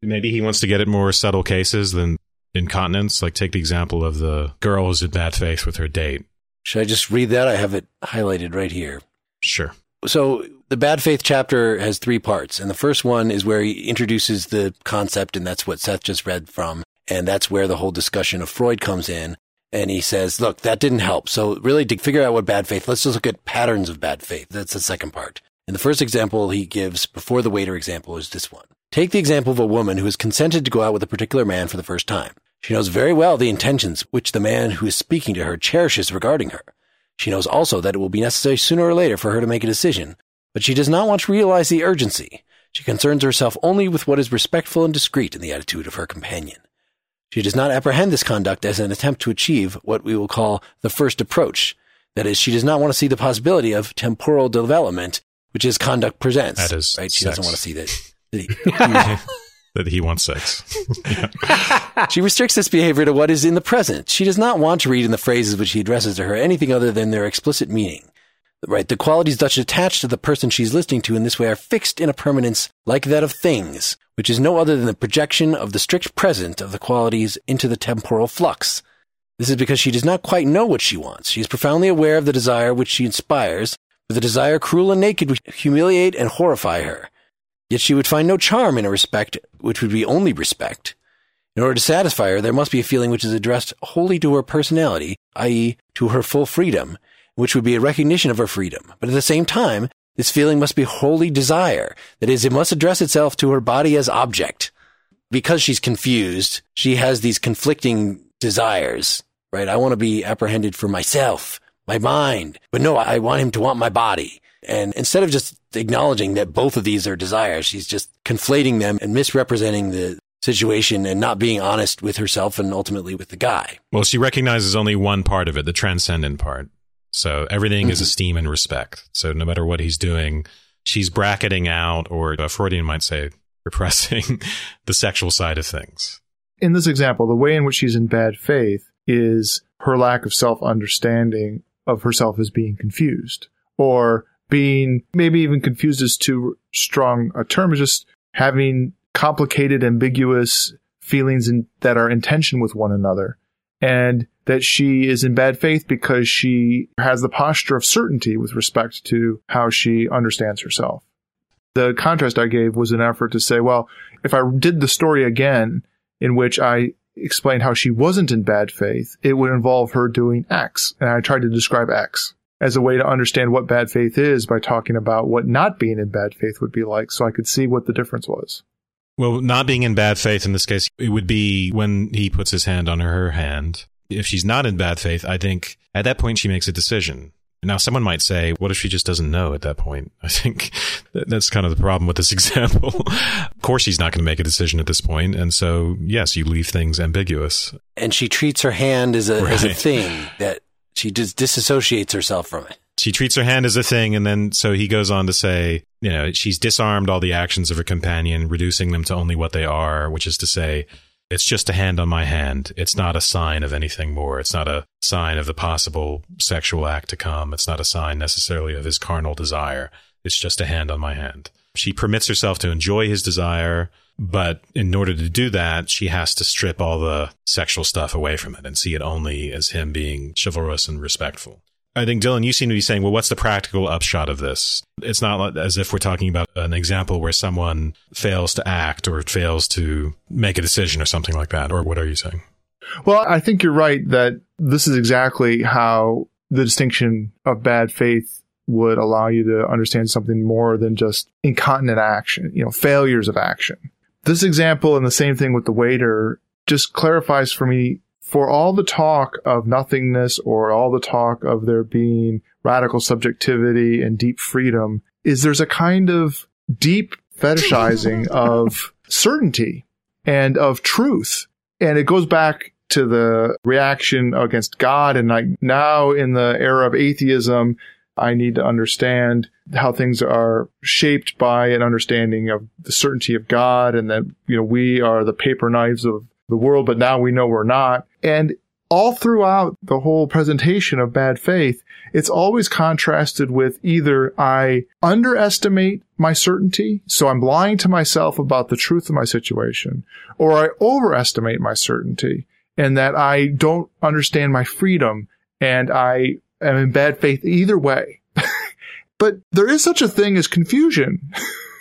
Maybe he wants to get at more subtle cases than incontinence. Like take the example of the girl who's in bad faith with her date. Should I just read that? I have it highlighted right here. Sure. So the bad faith chapter has three parts. And the first one is where he introduces the concept, and that's what Seth just read from. And that's where the whole discussion of Freud comes in. And he says, look, that didn't help. So really to figure out what bad faith, let's just look at patterns of bad faith. That's the second part. And the first example he gives before the waiter example is this one. Take the example of a woman who has consented to go out with a particular man for the first time. She knows very well the intentions which the man who is speaking to her cherishes regarding her. She knows also that it will be necessary sooner or later for her to make a decision, but she does not want to realize the urgency. She concerns herself only with what is respectful and discreet in the attitude of her companion. She does not apprehend this conduct as an attempt to achieve what we will call the first approach. That is, she does not want to see the possibility of temporal development, which his conduct presents. That is right. She sex. doesn't want to see that. that he- that he wants sex. She restricts this behavior to what is in the present. She does not want to read in the phrases which he addresses to her anything other than their explicit meaning. Right, the qualities thus attached to the person she's listening to in this way are fixed in a permanence like that of things, which is no other than the projection of the strict present of the qualities into the temporal flux. This is because she does not quite know what she wants. She is profoundly aware of the desire which she inspires, but the desire cruel and naked would humiliate and horrify her. Yet she would find no charm in a respect which would be only respect. In order to satisfy her, there must be a feeling which is addressed wholly to her personality, i.e., to her full freedom, which would be a recognition of her freedom. But at the same time, this feeling must be wholly desire. That is, it must address itself to her body as object. Because she's confused, she has these conflicting desires, right? I want to be apprehended for myself, my mind, but no, I want him to want my body. And instead of just acknowledging that both of these are desires, she's just conflating them and misrepresenting the situation and not being honest with herself and ultimately with the guy. Well, she recognizes only one part of it, the transcendent part. So everything is mm-hmm. esteem and respect. So no matter what he's doing, she's bracketing out, or a Freudian might say, repressing the sexual side of things. In this example, the way in which she's in bad faith is her lack of self understanding of herself as being confused or being maybe even confused is too strong a term, just having complicated, ambiguous feelings in, that are in tension with one another. And that she is in bad faith because she has the posture of certainty with respect to how she understands herself. The contrast I gave was an effort to say, well, if I did the story again in which I explained how she wasn't in bad faith, it would involve her doing X. And I tried to describe X as a way to understand what bad faith is by talking about what not being in bad faith would be like so I could see what the difference was. Well, not being in bad faith in this case, it would be when he puts his hand on her hand. If she's not in bad faith, I think at that point she makes a decision. Now, someone might say, what if she just doesn't know at that point? I think that's kind of the problem with this example. of course, she's not going to make a decision at this point, And so, yes, you leave things ambiguous. And she treats her hand as a, right. as a thing that she just disassociates herself from it. She treats her hand as a thing. And then, so he goes on to say, you know, she's disarmed all the actions of her companion, reducing them to only what they are, which is to say, it's just a hand on my hand. It's not a sign of anything more. It's not a sign of the possible sexual act to come. It's not a sign necessarily of his carnal desire. It's just a hand on my hand. She permits herself to enjoy his desire, but in order to do that, she has to strip all the sexual stuff away from it and see it only as him being chivalrous and respectful. I think Dylan, you seem to be saying, well, what's the practical upshot of this? It's not as if we're talking about an example where someone fails to act or fails to make a decision or something like that. Or what are you saying? Well, I think you're right that this is exactly how the distinction of bad faith would allow you to understand something more than just incontinent action, you know, failures of action. This example and the same thing with the waiter just clarifies for me for all the talk of nothingness or all the talk of there being radical subjectivity and deep freedom is there's a kind of deep fetishizing of certainty and of truth. And it goes back to the reaction against God. And like now in the era of atheism, I need to understand how things are shaped by an understanding of the certainty of God and that, you know, we are the paper knives of the world, but now we know we're not. And all throughout the whole presentation of bad faith, it's always contrasted with either I underestimate my certainty, so I'm lying to myself about the truth of my situation, or I overestimate my certainty and that I don't understand my freedom and I am in bad faith either way. but there is such a thing as confusion.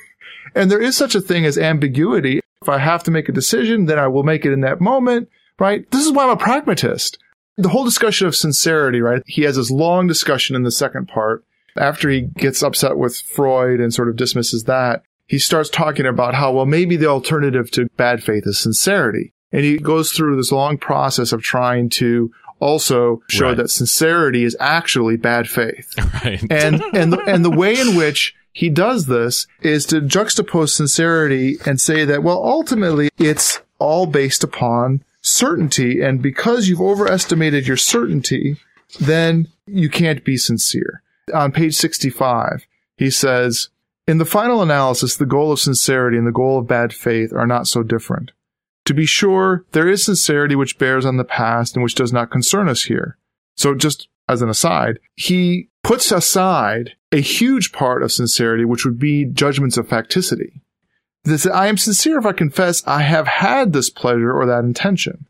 and there is such a thing as ambiguity. If I have to make a decision, then I will make it in that moment, right? This is why I'm a pragmatist. The whole discussion of sincerity, right? He has this long discussion in the second part. After he gets upset with Freud and sort of dismisses that, he starts talking about how, well, maybe the alternative to bad faith is sincerity. And he goes through this long process of trying to also show right. that sincerity is actually bad faith. Right. And, and, the, and the way in which he does this is to juxtapose sincerity and say that, well, ultimately it's all based upon certainty. And because you've overestimated your certainty, then you can't be sincere. On page 65, he says, in the final analysis, the goal of sincerity and the goal of bad faith are not so different. To be sure, there is sincerity which bears on the past and which does not concern us here. So just as an aside, he puts aside a huge part of sincerity, which would be judgments of facticity. I am sincere if I confess I have had this pleasure or that intention.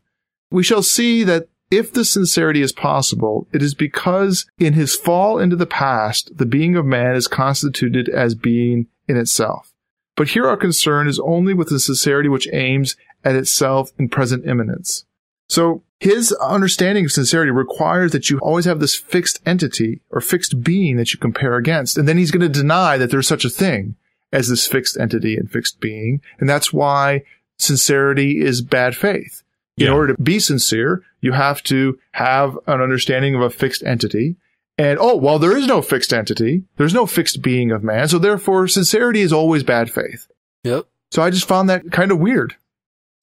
We shall see that if the sincerity is possible, it is because in his fall into the past, the being of man is constituted as being in itself. But here our concern is only with the sincerity which aims at itself in present immanence. So his understanding of sincerity requires that you always have this fixed entity or fixed being that you compare against. And then he's going to deny that there's such a thing as this fixed entity and fixed being. And that's why sincerity is bad faith. In yeah. order to be sincere, you have to have an understanding of a fixed entity. And oh, well, there is no fixed entity. There's no fixed being of man. So therefore, sincerity is always bad faith. Yep. So I just found that kind of weird.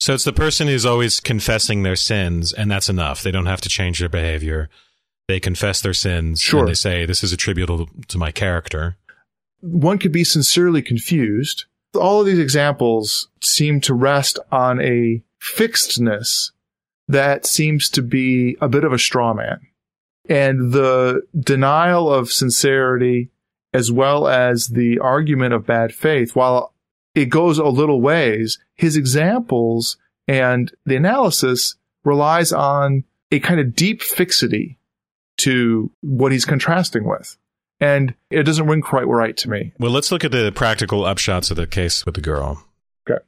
So it's the person who's always confessing their sins, and that's enough. They don't have to change their behavior. They confess their sins, sure. and they say, This is attributable to my character. One could be sincerely confused. All of these examples seem to rest on a fixedness that seems to be a bit of a straw man. And the denial of sincerity, as well as the argument of bad faith, while it goes a little ways. His examples and the analysis relies on a kind of deep fixity to what he's contrasting with. And it doesn't ring quite right to me. Well, let's look at the practical upshots of the case with the girl. Okay.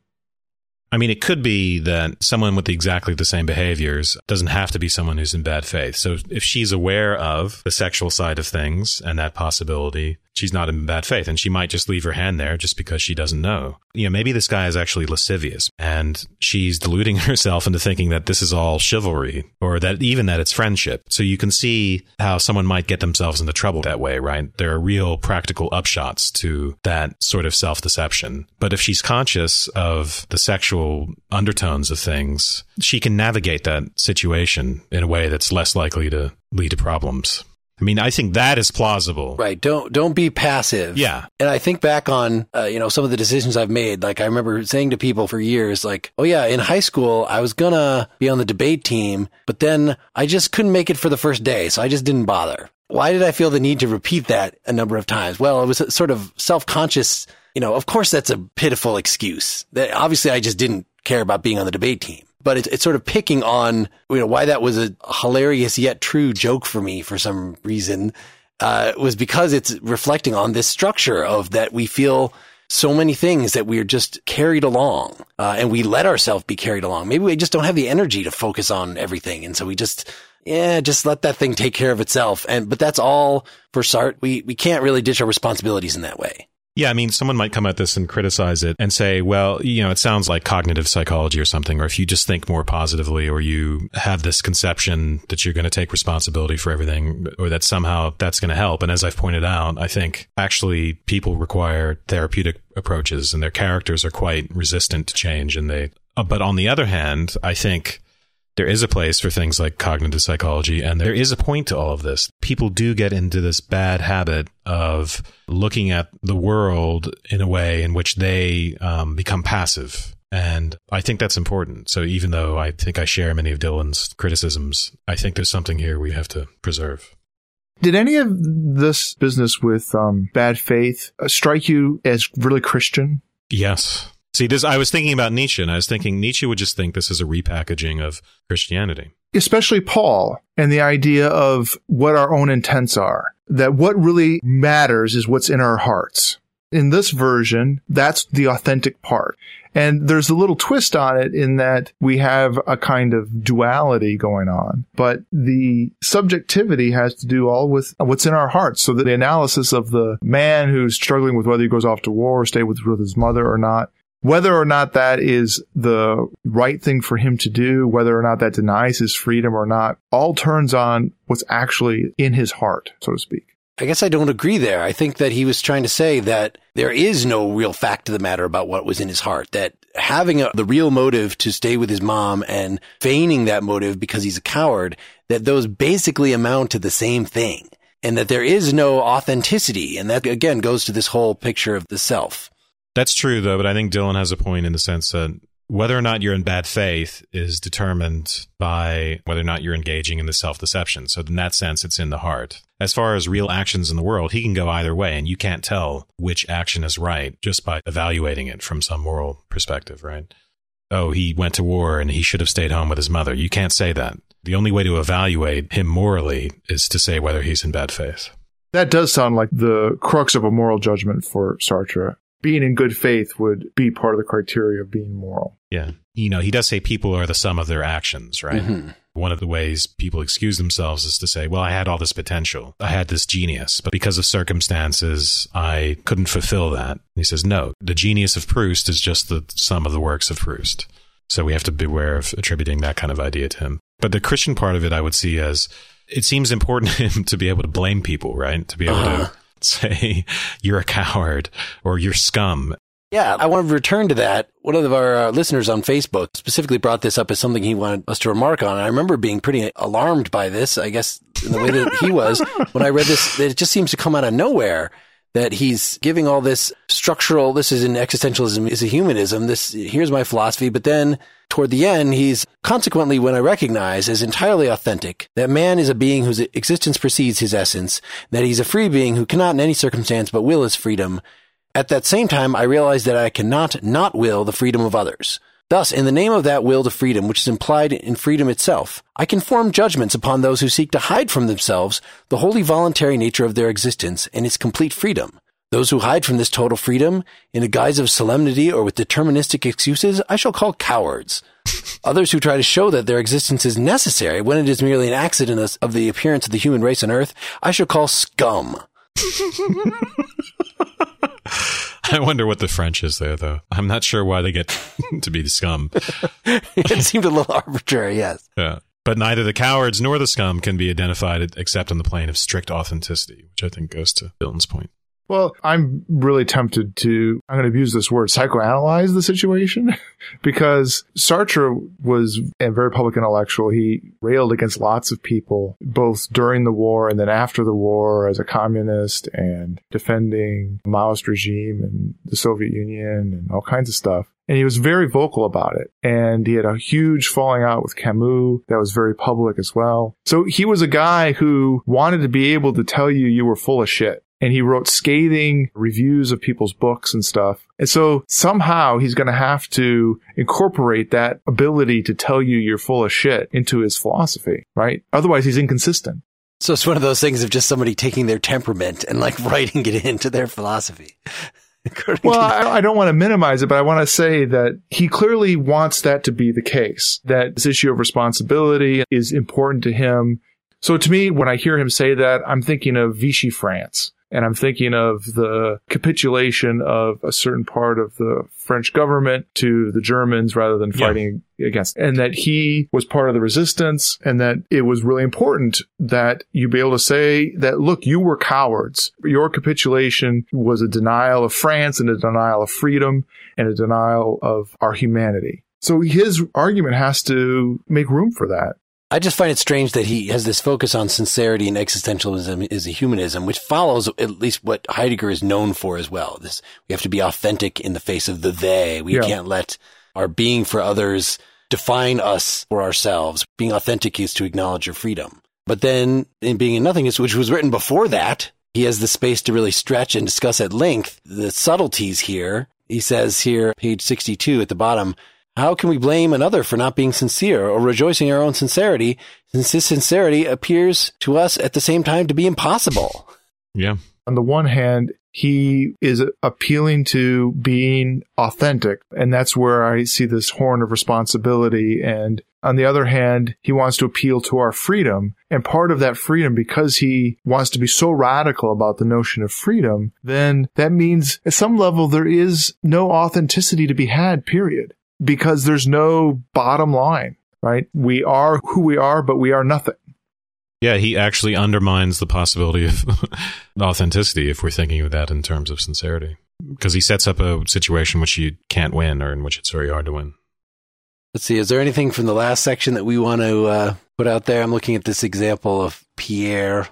I mean, it could be that someone with exactly the same behaviors doesn't have to be someone who's in bad faith. So if she's aware of the sexual side of things and that possibility, she's not in bad faith and she might just leave her hand there just because she doesn't know. You know, maybe this guy is actually lascivious and she's deluding herself into thinking that this is all chivalry or that even that it's friendship. So you can see how someone might get themselves into trouble that way, right? There are real practical upshots to that sort of self deception. But if she's conscious of the sexual undertones of things, she can navigate that situation in a way that's less likely to lead to problems. I mean, I think that is plausible. Right. Don't don't be passive. Yeah. And I think back on uh, you know some of the decisions I've made. Like I remember saying to people for years, like, "Oh yeah, in high school I was gonna be on the debate team, but then I just couldn't make it for the first day, so I just didn't bother." Why did I feel the need to repeat that a number of times? Well, it was sort of self conscious. You know, of course that's a pitiful excuse. That obviously I just didn't care about being on the debate team but it's, it's sort of picking on you know why that was a hilarious yet true joke for me for some reason uh, was because it's reflecting on this structure of that we feel so many things that we're just carried along uh, and we let ourselves be carried along. Maybe we just don't have the energy to focus on everything and so we just yeah just let that thing take care of itself. And but that's all for Sartre. We we can't really ditch our responsibilities in that way yeah, I mean, someone might come at this and criticize it and say, well, you know, it sounds like cognitive psychology or something, or if you just think more positively, or you have this conception that you're going to take responsibility for everything, or that somehow that's going to help. And as I've pointed out, I think actually people require therapeutic approaches and their characters are quite resistant to change. And they, but on the other hand, I think there is a place for things like cognitive psychology, and there is a point to all of this. People do get into this bad habit of looking at the world in a way in which they um, become passive. And I think that's important. So even though I think I share many of Dylan's criticisms, I think there's something here we have to preserve. Did any of this business with um, bad faith uh, strike you as really Christian? Yes. See, this I was thinking about Nietzsche, and I was thinking Nietzsche would just think this is a repackaging of Christianity. Especially Paul and the idea of what our own intents are. That what really matters is what's in our hearts. In this version, that's the authentic part. And there's a little twist on it in that we have a kind of duality going on, but the subjectivity has to do all with what's in our hearts. So the analysis of the man who's struggling with whether he goes off to war or stay with, with his mother or not whether or not that is the right thing for him to do, whether or not that denies his freedom or not, all turns on what's actually in his heart, so to speak. I guess I don't agree there. I think that he was trying to say that there is no real fact of the matter about what was in his heart, that having a, the real motive to stay with his mom and feigning that motive because he's a coward, that those basically amount to the same thing and that there is no authenticity. And that again goes to this whole picture of the self. That's true, though, but I think Dylan has a point in the sense that whether or not you're in bad faith is determined by whether or not you're engaging in the self deception. So, in that sense, it's in the heart. As far as real actions in the world, he can go either way, and you can't tell which action is right just by evaluating it from some moral perspective, right? Oh, he went to war and he should have stayed home with his mother. You can't say that. The only way to evaluate him morally is to say whether he's in bad faith. That does sound like the crux of a moral judgment for Sartre being in good faith would be part of the criteria of being moral. Yeah. You know, he does say people are the sum of their actions, right? Mm-hmm. One of the ways people excuse themselves is to say, well, I had all this potential. I had this genius, but because of circumstances, I couldn't fulfill that. And he says, no, the genius of Proust is just the sum of the works of Proust. So we have to beware of attributing that kind of idea to him. But the Christian part of it, I would see as it seems important to him to be able to blame people, right? To be able uh-huh. to say you're a coward or you're scum. Yeah, I want to return to that. One of our uh, listeners on Facebook specifically brought this up as something he wanted us to remark on. And I remember being pretty alarmed by this, I guess, in the way that he was when I read this. It just seems to come out of nowhere that he's giving all this structural, this is an existentialism, is a humanism, this, here's my philosophy. But then toward the end, he's consequently when I recognize as entirely authentic that man is a being whose existence precedes his essence, that he's a free being who cannot in any circumstance but will his freedom. At that same time, I realize that I cannot not will the freedom of others. Thus, in the name of that will to freedom, which is implied in freedom itself, I can form judgments upon those who seek to hide from themselves the wholly voluntary nature of their existence and its complete freedom. Those who hide from this total freedom in a guise of solemnity or with deterministic excuses, I shall call cowards. Others who try to show that their existence is necessary when it is merely an accident of the appearance of the human race on earth, I shall call scum. I wonder what the French is there, though. I'm not sure why they get to be the scum. it seemed a little arbitrary, yes. Yeah. But neither the cowards nor the scum can be identified except on the plane of strict authenticity, which I think goes to Dylan's point. Well, I'm really tempted to, I'm going to use this word, psychoanalyze the situation because Sartre was a very public intellectual. He railed against lots of people, both during the war and then after the war as a communist and defending Maoist regime and the Soviet Union and all kinds of stuff. And he was very vocal about it. And he had a huge falling out with Camus that was very public as well. So he was a guy who wanted to be able to tell you you were full of shit and he wrote scathing reviews of people's books and stuff. And so somehow he's going to have to incorporate that ability to tell you you're full of shit into his philosophy, right? Otherwise he's inconsistent. So it's one of those things of just somebody taking their temperament and like writing it into their philosophy. well, I, I, don't want to minimize it, but I want to say that he clearly wants that to be the case, that this issue of responsibility is important to him. So to me, when I hear him say that, I'm thinking of Vichy France and I'm thinking of the capitulation of a certain part of the French government to the Germans rather than fighting yeah. against, and that he was part of the resistance and that it was really important that you be able to say that, look, you were cowards. Your capitulation was a denial of France and a denial of freedom and a denial of our humanity. So his argument has to make room for that. I just find it strange that he has this focus on sincerity and existentialism is a humanism, which follows at least what Heidegger is known for as well. This, we have to be authentic in the face of the they. We yeah. can't let our being for others define us for ourselves. Being authentic is to acknowledge your freedom. But then in being and nothingness, which was written before that, he has the space to really stretch and discuss at length the subtleties here. He says here, page 62 at the bottom, how can we blame another for not being sincere or rejoicing in our own sincerity, since this sincerity appears to us at the same time to be impossible? Yeah. On the one hand, he is appealing to being authentic, and that's where I see this horn of responsibility. And on the other hand, he wants to appeal to our freedom. And part of that freedom, because he wants to be so radical about the notion of freedom, then that means at some level there is no authenticity to be had, period because there's no bottom line, right? We are who we are, but we are nothing. Yeah, he actually undermines the possibility of authenticity if we're thinking of that in terms of sincerity. Because he sets up a situation which you can't win or in which it's very hard to win. Let's see, is there anything from the last section that we want to uh, put out there? I'm looking at this example of Pierre.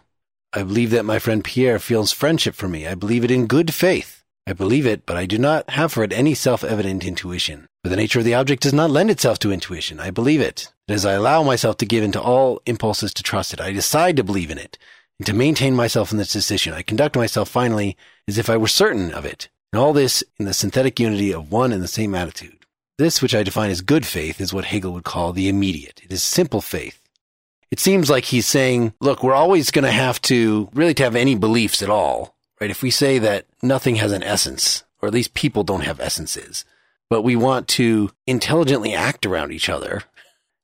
I believe that my friend Pierre feels friendship for me. I believe it in good faith. I believe it, but I do not have for it any self-evident intuition. For the nature of the object does not lend itself to intuition. I believe it. And as I allow myself to give into all impulses to trust it, I decide to believe in it. And to maintain myself in this decision, I conduct myself finally as if I were certain of it. And all this in the synthetic unity of one and the same attitude. This, which I define as good faith, is what Hegel would call the immediate. It is simple faith. It seems like he's saying, look, we're always going to have to really to have any beliefs at all right? If we say that nothing has an essence, or at least people don't have essences, but we want to intelligently act around each other.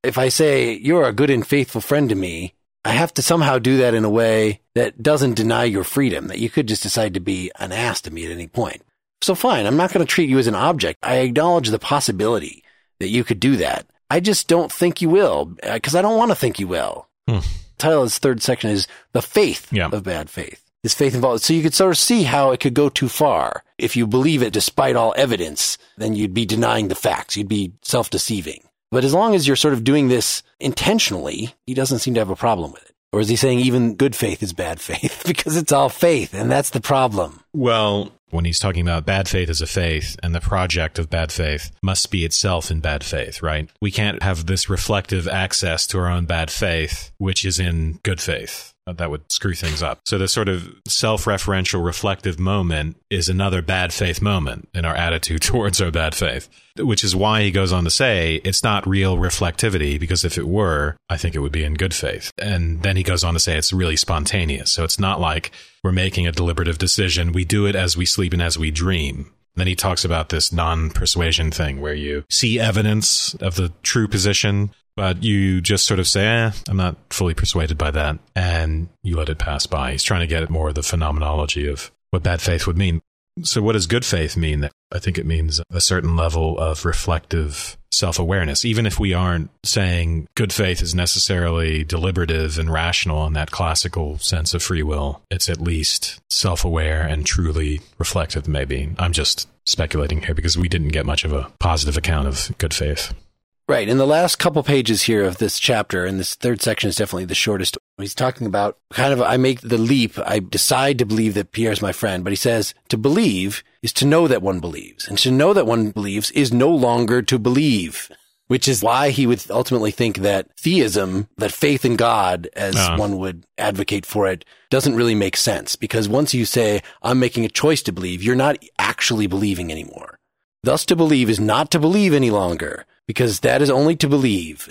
If I say you're a good and faithful friend to me, I have to somehow do that in a way that doesn't deny your freedom, that you could just decide to be an ass to me at any point. So fine, I'm not going to treat you as an object. I acknowledge the possibility that you could do that. I just don't think you will, because I don't want to think you will. Hmm. title of this third section is The Faith yeah. of Bad Faith is faith involved. So you could sort of see how it could go too far. If you believe it despite all evidence, then you'd be denying the facts. You'd be self-deceiving. But as long as you're sort of doing this intentionally, he doesn't seem to have a problem with it. Or is he saying even good faith is bad faith? because it's all faith, and that's the problem. Well, when he's talking about bad faith as a faith and the project of bad faith must be itself in bad faith, right? We can't have this reflective access to our own bad faith, which is in good faith that would screw things up. So the sort of self-referential reflective moment is another bad faith moment in our attitude towards our bad faith, which is why he goes on to say it's not real reflectivity because if it were, I think it would be in good faith. And then he goes on to say it's really spontaneous. So it's not like we're making a deliberative decision. We do it as we sleep and as we dream. Then he talks about this non persuasion thing where you see evidence of the true position, but you just sort of say, eh, I'm not fully persuaded by that. And you let it pass by. He's trying to get at more of the phenomenology of what bad faith would mean. So, what does good faith mean? I think it means a certain level of reflective self awareness, even if we aren't saying good faith is necessarily deliberative and rational in that classical sense of free will. It's at least self aware and truly reflective, maybe. I'm just speculating here because we didn't get much of a positive account of good faith. Right. In the last couple pages here of this chapter, and this third section is definitely the shortest, he's talking about kind of, I make the leap. I decide to believe that Pierre's my friend, but he says to believe is to know that one believes. And to know that one believes is no longer to believe, which is why he would ultimately think that theism, that faith in God, as uh. one would advocate for it, doesn't really make sense. Because once you say, I'm making a choice to believe, you're not actually believing anymore. Thus to believe is not to believe any longer because that is only to believe.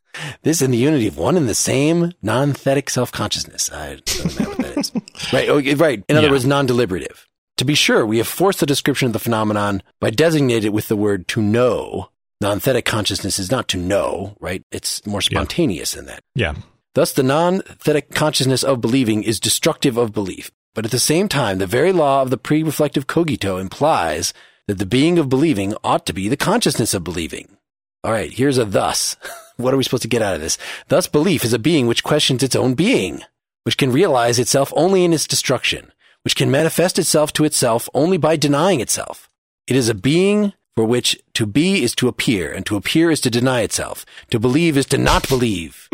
this in the unity of one and the same non-thetic self-consciousness. I don't know what that is. right. Right. In other yeah. words, non-deliberative. To be sure, we have forced the description of the phenomenon by designating it with the word to know. Non-thetic consciousness is not to know, right? It's more spontaneous yeah. than that. Yeah. Thus, the non-thetic consciousness of believing is destructive of belief. But at the same time, the very law of the pre-reflective cogito implies that the being of believing ought to be the consciousness of believing. All right, here's a thus. what are we supposed to get out of this? Thus belief is a being which questions its own being, which can realize itself only in its destruction, which can manifest itself to itself only by denying itself. It is a being for which to be is to appear, and to appear is to deny itself. To believe is to not believe.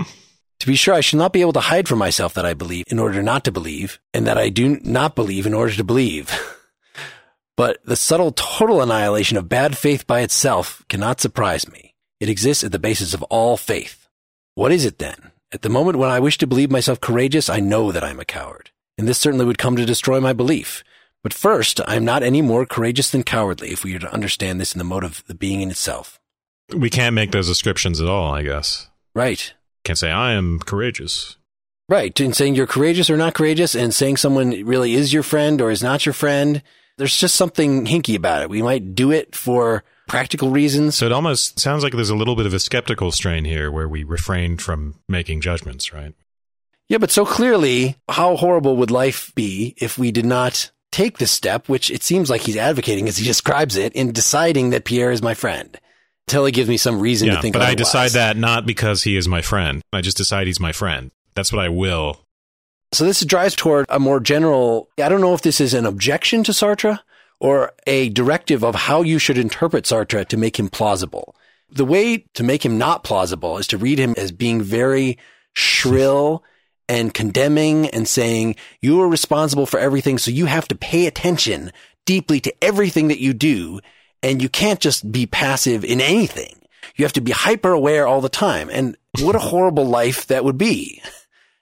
to be sure, I shall not be able to hide from myself that I believe in order not to believe, and that I do not believe in order to believe. but the subtle total annihilation of bad faith by itself cannot surprise me. It exists at the basis of all faith. What is it then? At the moment when I wish to believe myself courageous, I know that I am a coward. And this certainly would come to destroy my belief. But first, I am not any more courageous than cowardly if we are to understand this in the mode of the being in itself. We can't make those descriptions at all, I guess. Right. Can't say I am courageous. Right. And saying you're courageous or not courageous and saying someone really is your friend or is not your friend, there's just something hinky about it. We might do it for practical reasons. So it almost sounds like there's a little bit of a skeptical strain here where we refrain from making judgments, right? Yeah, but so clearly, how horrible would life be if we did not take this step, which it seems like he's advocating as he describes it, in deciding that Pierre is my friend? Until he gives me some reason yeah, to think but otherwise. I decide that not because he is my friend. I just decide he's my friend. That's what I will. So this drives toward a more general, I don't know if this is an objection to Sartre, or a directive of how you should interpret Sartre to make him plausible. The way to make him not plausible is to read him as being very shrill and condemning and saying, you are responsible for everything. So you have to pay attention deeply to everything that you do. And you can't just be passive in anything. You have to be hyper aware all the time. And what a horrible life that would be.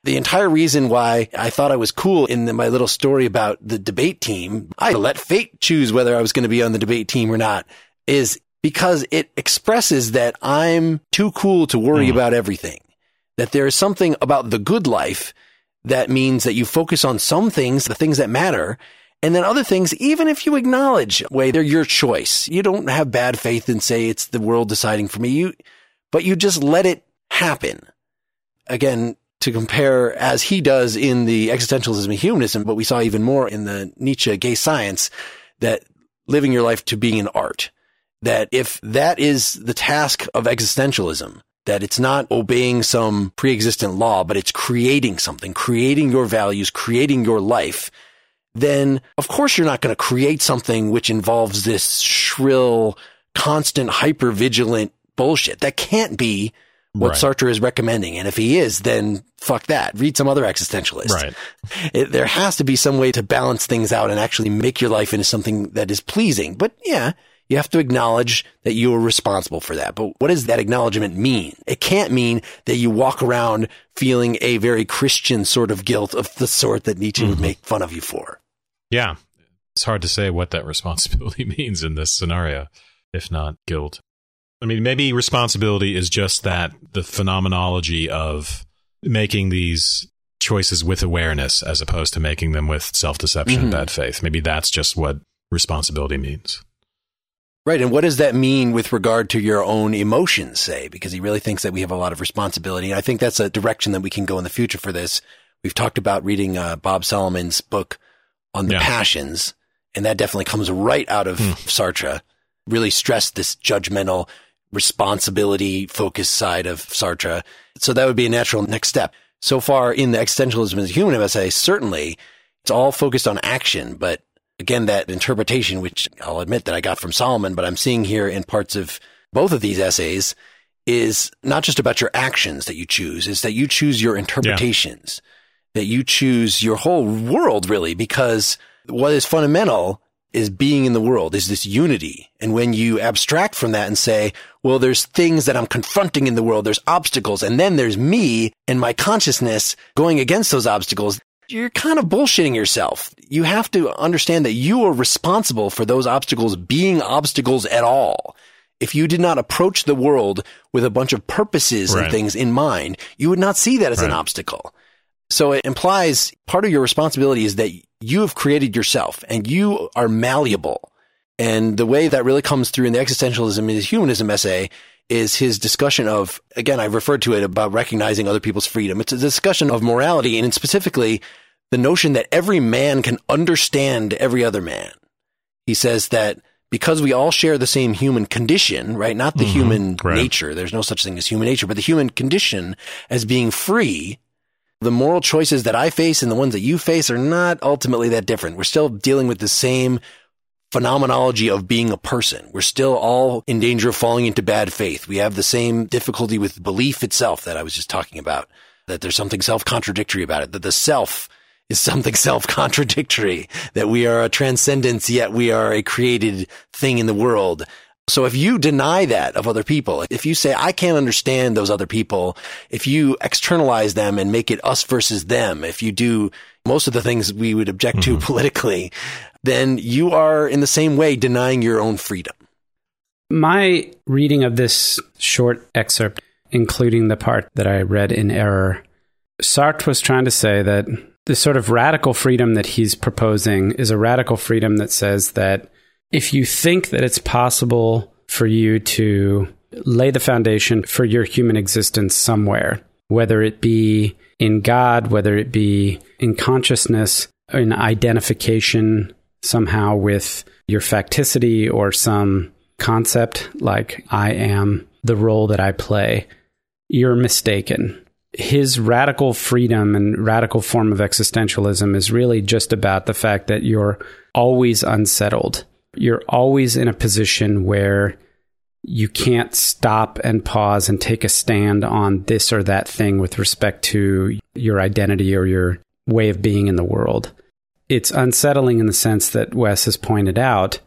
The entire reason why I thought I was cool in the, my little story about the debate team, I let fate choose whether I was going to be on the debate team or not, is because it expresses that I'm too cool to worry mm. about everything. That there is something about the good life that means that you focus on some things, the things that matter, and then other things, even if you acknowledge, way they're your choice. You don't have bad faith and say it's the world deciding for me. You, but you just let it happen. Again, to compare as he does in the existentialism and humanism, but we saw even more in the Nietzsche gay science that living your life to being an art. That if that is the task of existentialism, that it's not obeying some pre-existent law, but it's creating something, creating your values, creating your life, then of course you're not going to create something which involves this shrill, constant, hyper vigilant bullshit. That can't be what right. Sartre is recommending. And if he is, then fuck that. Read some other existentialist. Right. It, there has to be some way to balance things out and actually make your life into something that is pleasing. But yeah, You have to acknowledge that you are responsible for that. But what does that acknowledgement mean? It can't mean that you walk around feeling a very Christian sort of guilt of the sort that Nietzsche mm-hmm. would make fun of you for. Yeah. It's hard to say what that responsibility means in this scenario, if not guilt. I mean, maybe responsibility is just that the phenomenology of making these choices with awareness as opposed to making them with self deception mm-hmm. and bad faith. Maybe that's just what responsibility means. Right. And what does that mean with regard to your own emotions, say? Because he really thinks that we have a lot of responsibility. And I think that's a direction that we can go in the future for this. We've talked about reading uh, Bob Solomon's book on the yeah. passions, and that definitely comes right out of hmm. Sartre. Really stressed this judgmental, responsibility focused side of Sartre. So that would be a natural next step. So far in the existentialism as a human essay, certainly it's all focused on action, but again, that interpretation, which I'll admit that I got from Solomon, but I'm seeing here in parts of both of these essays is not just about your actions that you choose, is that you choose your interpretations, yeah. that you choose your whole world really, because what is fundamental is being in the world, is this unity. And when you abstract from that and say, well, there's things that I'm confronting in the world, there's obstacles, and then there's me and my consciousness going against those obstacles, you're kind of bullshitting yourself. You have to understand that you are responsible for those obstacles being obstacles at all. If you did not approach the world with a bunch of purposes right. and things in mind, you would not see that as right. an obstacle. So it implies part of your responsibility is that you have created yourself and you are malleable. And the way that really comes through in the existentialism and humanism essay is his discussion of, again, I referred to it about recognizing other people's freedom. It's a discussion of morality and specifically the notion that every man can understand every other man. He says that because we all share the same human condition, right? Not the mm-hmm, human right. nature. There's no such thing as human nature, but the human condition as being free. The moral choices that I face and the ones that you face are not ultimately that different. We're still dealing with the same phenomenology of being a person. We're still all in danger of falling into bad faith. We have the same difficulty with belief itself that I was just talking about, that there's something self-contradictory about it, that the self is something self-contradictory, that we are a transcendence, yet we are a created thing in the world. So if you deny that of other people, if you say, I can't understand those other people, if you externalize them and make it us versus them, if you do most of the things we would object mm-hmm. to politically, then you are in the same way denying your own freedom. My reading of this short excerpt, including the part that I read in error, Sartre was trying to say that the sort of radical freedom that he's proposing is a radical freedom that says that if you think that it's possible for you to lay the foundation for your human existence somewhere, whether it be in God, whether it be in consciousness, in identification somehow with your facticity or some concept like I am the role that I play, you're mistaken. His radical freedom and radical form of existentialism is really just about the fact that you're always unsettled. You're always in a position where you can't stop and pause and take a stand on this or that thing with respect to your identity or your way of being in the world it's unsettling in the sense that Wes has pointed out.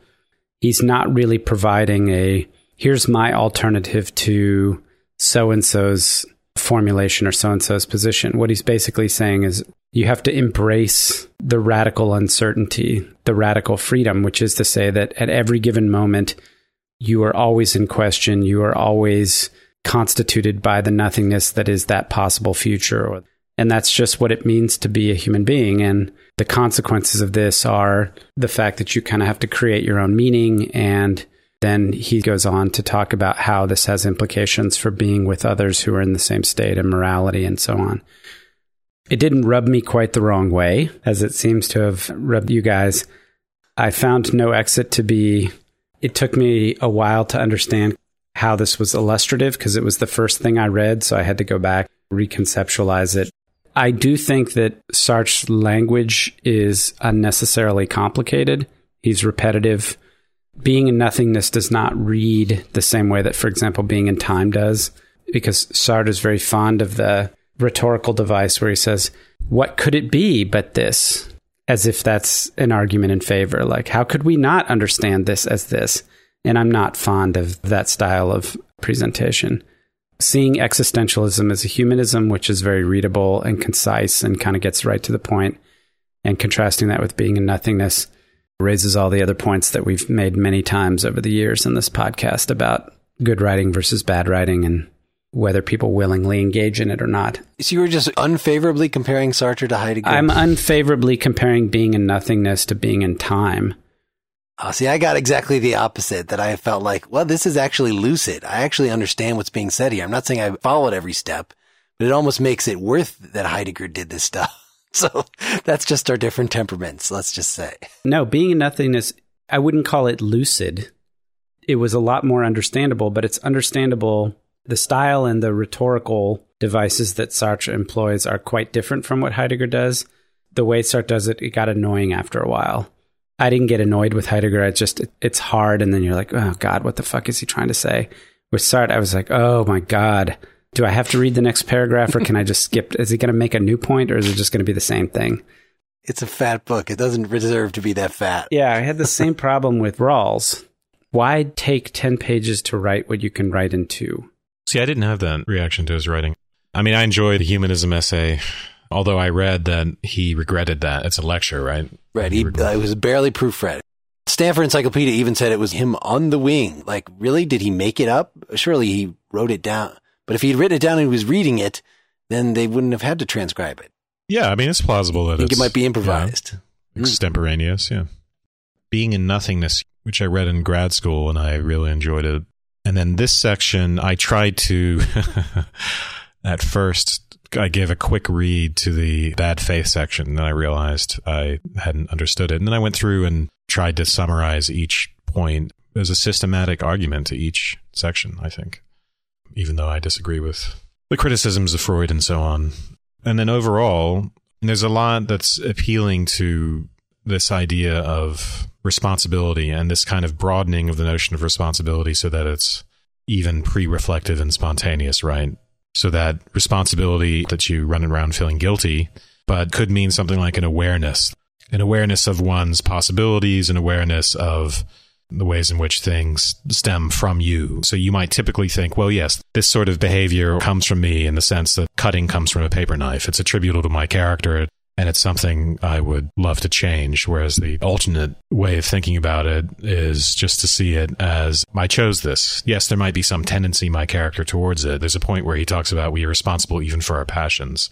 He's not really providing a here's my alternative to so and so's formulation or so and so's position. What he's basically saying is you have to embrace the radical uncertainty, the radical freedom, which is to say that at every given moment, you are always in question. You are always constituted by the nothingness that is that possible future. And that's just what it means to be a human being. And the consequences of this are the fact that you kind of have to create your own meaning. And then he goes on to talk about how this has implications for being with others who are in the same state of morality and so on. It didn't rub me quite the wrong way, as it seems to have rubbed you guys. I found No Exit to be, it took me a while to understand how this was illustrative because it was the first thing I read. So I had to go back, reconceptualize it. I do think that Sartre's language is unnecessarily complicated. He's repetitive. Being and Nothingness does not read the same way that, for example, being and time does, because Sartre is very fond of the rhetorical device where he says, What could it be but this? As if that's an argument in favor. Like, how could we not understand this as this? And I'm not fond of that style of presentation. Seeing existentialism as a humanism, which is very readable and concise and kind of gets right to the point, and contrasting that with being and nothingness raises all the other points that we've made many times over the years in this podcast about good writing versus bad writing and whether people willingly engage in it or not. So you were just unfavorably comparing Sartre to Heidegger? I'm unfavorably comparing being and nothingness to being and time. Uh, see, I got exactly the opposite that I felt like, well, this is actually lucid. I actually understand what's being said here. I'm not saying I followed every step, but it almost makes it worth that Heidegger did this stuff. So that's just our different temperaments, let's just say. No, being and nothingness, I wouldn't call it lucid. It was a lot more understandable, but it's understandable. The style and the rhetorical devices that Sartre employs are quite different from what Heidegger does. The way Sartre does it, it got annoying after a while. I didn't get annoyed with Heidegger. It's just, it's hard. And then you're like, oh God, what the fuck is he trying to say? With Sartre, I was like, oh my God do I have to read the next paragraph or can I just skip? Is it going to make a new point or is it just going to be the same thing? It's a fat book. It doesn't deserve to be that fat. Yeah, I had the same problem with Rawls. Why take 10 pages to write what you can write in two? See, I didn't have that reaction to his writing. I mean, I enjoyed the humanism essay, although I read that he regretted that. It's a lecture, right? Right. He, uh, it was barely proofread. Stanford Encyclopedia even said it was him on the wing. Like, really? Did he make it up? Surely he wrote it down. But if he'd written it down and he was reading it, then they wouldn't have had to transcribe it. Yeah, I mean, it's plausible that I think it might be improvised. Yeah, extemporaneous, yeah. Being and Nothingness, which I read in grad school and I really enjoyed it. And then this section, I tried to, at first, I gave a quick read to the bad faith section and then I realized I hadn't understood it. And then I went through and tried to summarize each point. There's a systematic argument to each section, I think even though I disagree with the criticisms of Freud and so on. And then overall, there's a lot that's appealing to this idea of responsibility and this kind of broadening of the notion of responsibility so that it's even pre reflective and spontaneous, right? So that responsibility that you run around feeling guilty, but could mean something like an awareness, an awareness of one's possibilities, an awareness of the ways in which things stem from you. So you might typically think, well, yes, this sort of behavior comes from me in the sense that cutting comes from a paper knife. It's attributable to my character and it's something I would love to change. Whereas the alternate way of thinking about it is just to see it as I chose this. Yes, there might be some tendency my character towards it. There's a point where he talks about we are responsible even for our passions.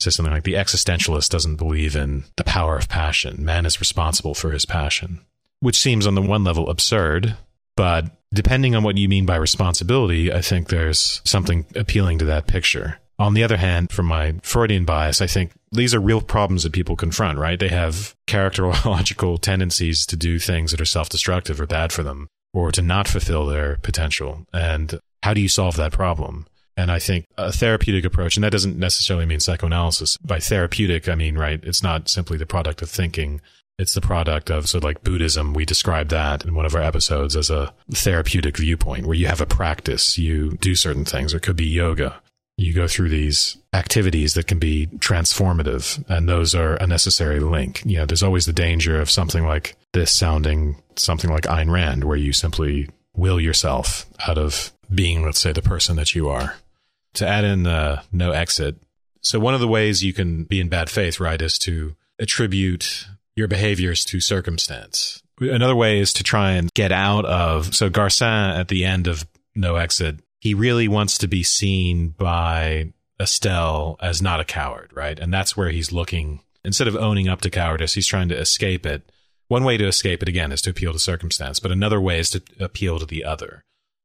So something like the existentialist doesn't believe in the power of passion. Man is responsible for his passion which seems on the one level absurd, but depending on what you mean by responsibility, I think there's something appealing to that picture. On the other hand, from my Freudian bias, I think these are real problems that people confront, right? They have characterological tendencies to do things that are self destructive or bad for them, or to not fulfill their potential. And how do you solve that problem? And I think a therapeutic approach, and that doesn't necessarily mean psychoanalysis. By therapeutic, I mean, right, it's not simply the product of thinking it's the product of, so like Buddhism, we describe that in one of our episodes as a therapeutic viewpoint where you have a practice, you do certain things. It could be yoga. You go through these activities that can be transformative, and those are a necessary link. You know, there's always the danger of something like this sounding something like Ayn Rand, where you simply will yourself out of being, let's say, the person that you are. To add in the no exit. So one of the ways you can be in bad faith, right, is to attribute your behaviors to circumstance. Another way is to try and get out of. So Garcin at the end of No Exit, he really wants to be seen by Estelle as not a coward, right? And that's where he's looking. Instead of owning up to cowardice, he's trying to escape it. One way to escape it, again, is to appeal to circumstance, but another way is to appeal to the other,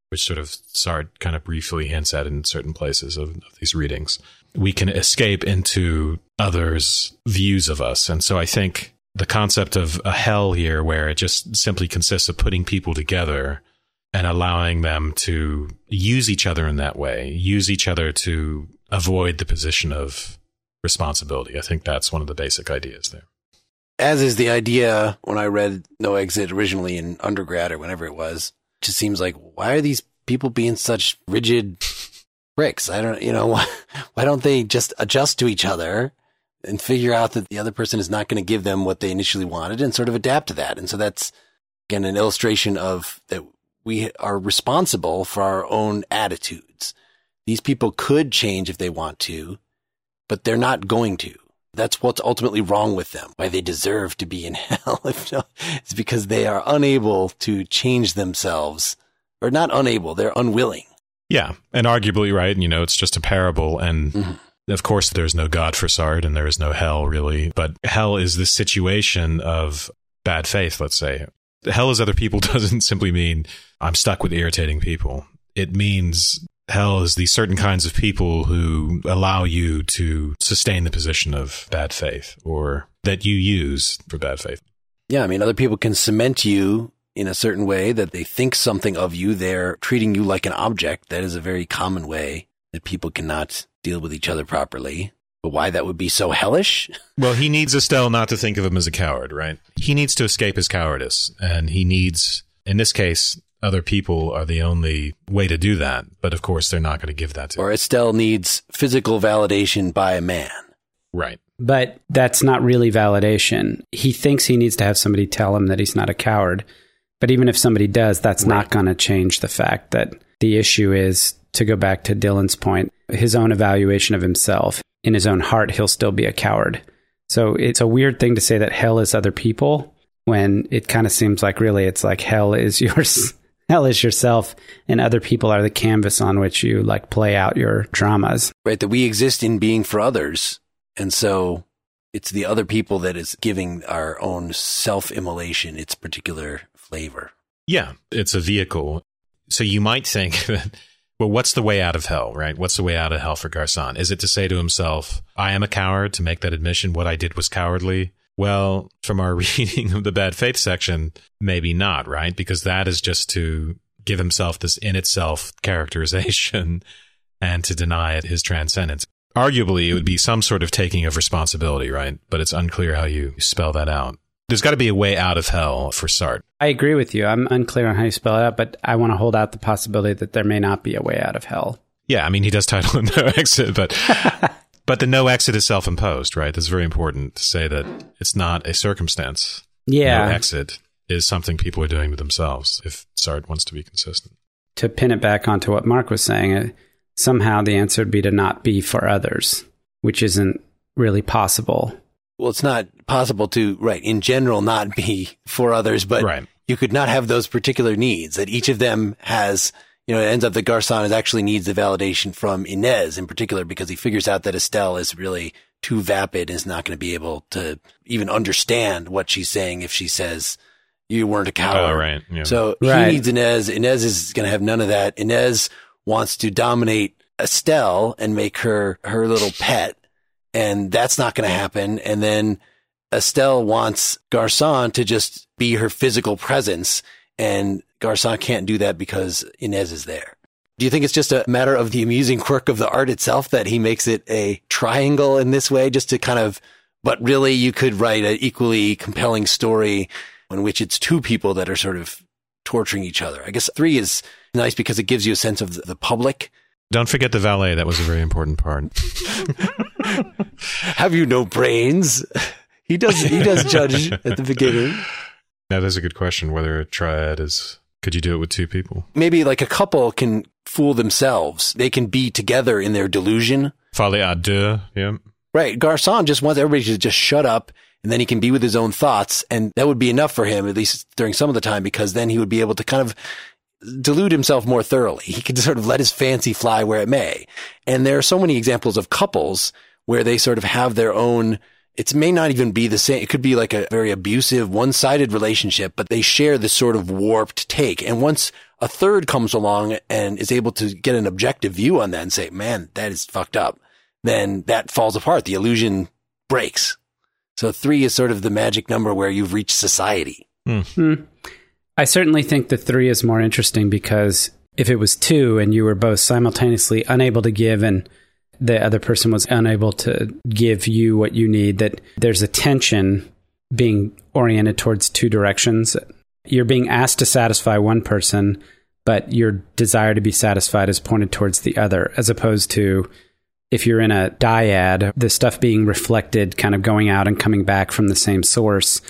which sort of Sartre kind of briefly hints at in certain places of, of these readings. We can escape into others' views of us. And so I think the concept of a hell here where it just simply consists of putting people together and allowing them to use each other in that way, use each other to avoid the position of responsibility. I think that's one of the basic ideas there. As is the idea when I read No Exit originally in undergrad or whenever it was, it just seems like, why are these people being such rigid pricks? I don't, you know, why, why don't they just adjust to each other and figure out that the other person is not going to give them what they initially wanted and sort of adapt to that. And so that's again an illustration of that we are responsible for our own attitudes. These people could change if they want to, but they're not going to. That's what's ultimately wrong with them, why they deserve to be in hell. it's because they are unable to change themselves, or not unable, they're unwilling. Yeah, and arguably, right, and you know, it's just a parable, and mm-hmm. Of course, there's no God for Sartre, and there is no hell, really. But hell is the situation of bad faith, let's say. Hell is other people doesn't simply mean I'm stuck with irritating people. It means hell is these certain kinds of people who allow you to sustain the position of bad faith or that you use for bad faith. Yeah, I mean, other people can cement you in a certain way that they think something of you. They're treating you like an object. That is a very common way that people cannot deal with each other properly. But why that would be so hellish? Well, he needs Estelle not to think of him as a coward, right? He needs to escape his cowardice. And he needs, in this case, other people are the only way to do that. But of course, they're not going to give that to him. Or Estelle needs physical validation by a man. Right. But that's not really validation. He thinks he needs to have somebody tell him that he's not a coward. But even if somebody does, that's right. not going to change the fact that the issue is, to go back to Dylan's point, his own evaluation of himself. In his own heart, he'll still be a coward. So it's a weird thing to say that hell is other people when it kind of seems like really it's like hell is yours hell is yourself and other people are the canvas on which you like play out your dramas. Right. That we exist in being for others. And so it's the other people that is giving our own self immolation its particular flavor. Yeah. It's a vehicle. So you might think that, well, what's the way out of hell, right? What's the way out of hell for Garcin? Is it to say to himself, I am a coward to make that admission? What I did was cowardly? Well, from our reading of the bad faith section, maybe not, right? Because that is just to give himself this in itself characterization and to deny it his transcendence. Arguably, it would be some sort of taking of responsibility, right? But it's unclear how you spell that out. There's got to be a way out of hell for Sartre. I agree with you. I'm unclear on how you spell it out, but I want to hold out the possibility that there may not be a way out of hell. Yeah, I mean, he does title it no exit, but But the no exit is self imposed, right? That's very important to say that it's not a circumstance. Yeah. No exit is something people are doing to themselves if Sartre wants to be consistent. To pin it back onto what Mark was saying, uh, somehow the answer would be to not be for others, which isn't really possible. Well, it's not possible to, right, in general, not be for others, but right. you could not have those particular needs that each of them has you know, it ends up that Garcin is actually needs the validation from Inez in particular because he figures out that Estelle is really too vapid and is not going to be able to even understand what she's saying if she says you weren't a oh, coward. Oh, right. Yeah. So right. he needs Inez. Inez is going to have none of that. Inez wants to dominate Estelle and make her her little pet, and that's not going to happen. And then Estelle wants Garcin to just be her physical presence and Garcin can't do that because Inez is there. Do you think it's just a matter of the amusing quirk of the art itself that he makes it a triangle in this way, just to kind of, but really you could write an equally compelling story in which it's two people that are sort of torturing each other. I guess three is nice because it gives you a sense of the public. Don't forget the valet. That was a very important part. Have you no brains? He does, he does judge at the beginning. That is a good question. Whether a triad is, could you do it with two people? Maybe like a couple can fool themselves. They can be together in their delusion. Folie à deux. Yeah. Right. Garcin just wants everybody to just shut up and then he can be with his own thoughts. And that would be enough for him, at least during some of the time, because then he would be able to kind of delude himself more thoroughly. He could sort of let his fancy fly where it may. And there are so many examples of couples where they sort of have their own it may not even be the same. It could be like a very abusive, one-sided relationship, but they share this sort of warped take. And once a third comes along and is able to get an objective view on that and say, man, that is fucked up, then that falls apart. The illusion breaks. So three is sort of the magic number where you've reached society. Mm. I certainly think the three is more interesting because if it was two and you were both simultaneously unable to give and the other person was unable to give you what you need, that there's a tension being oriented towards two directions. You're being asked to satisfy one person, but your desire to be satisfied is pointed towards the other, as opposed to if you're in a dyad, the stuff being reflected, kind of going out and coming back from the same source,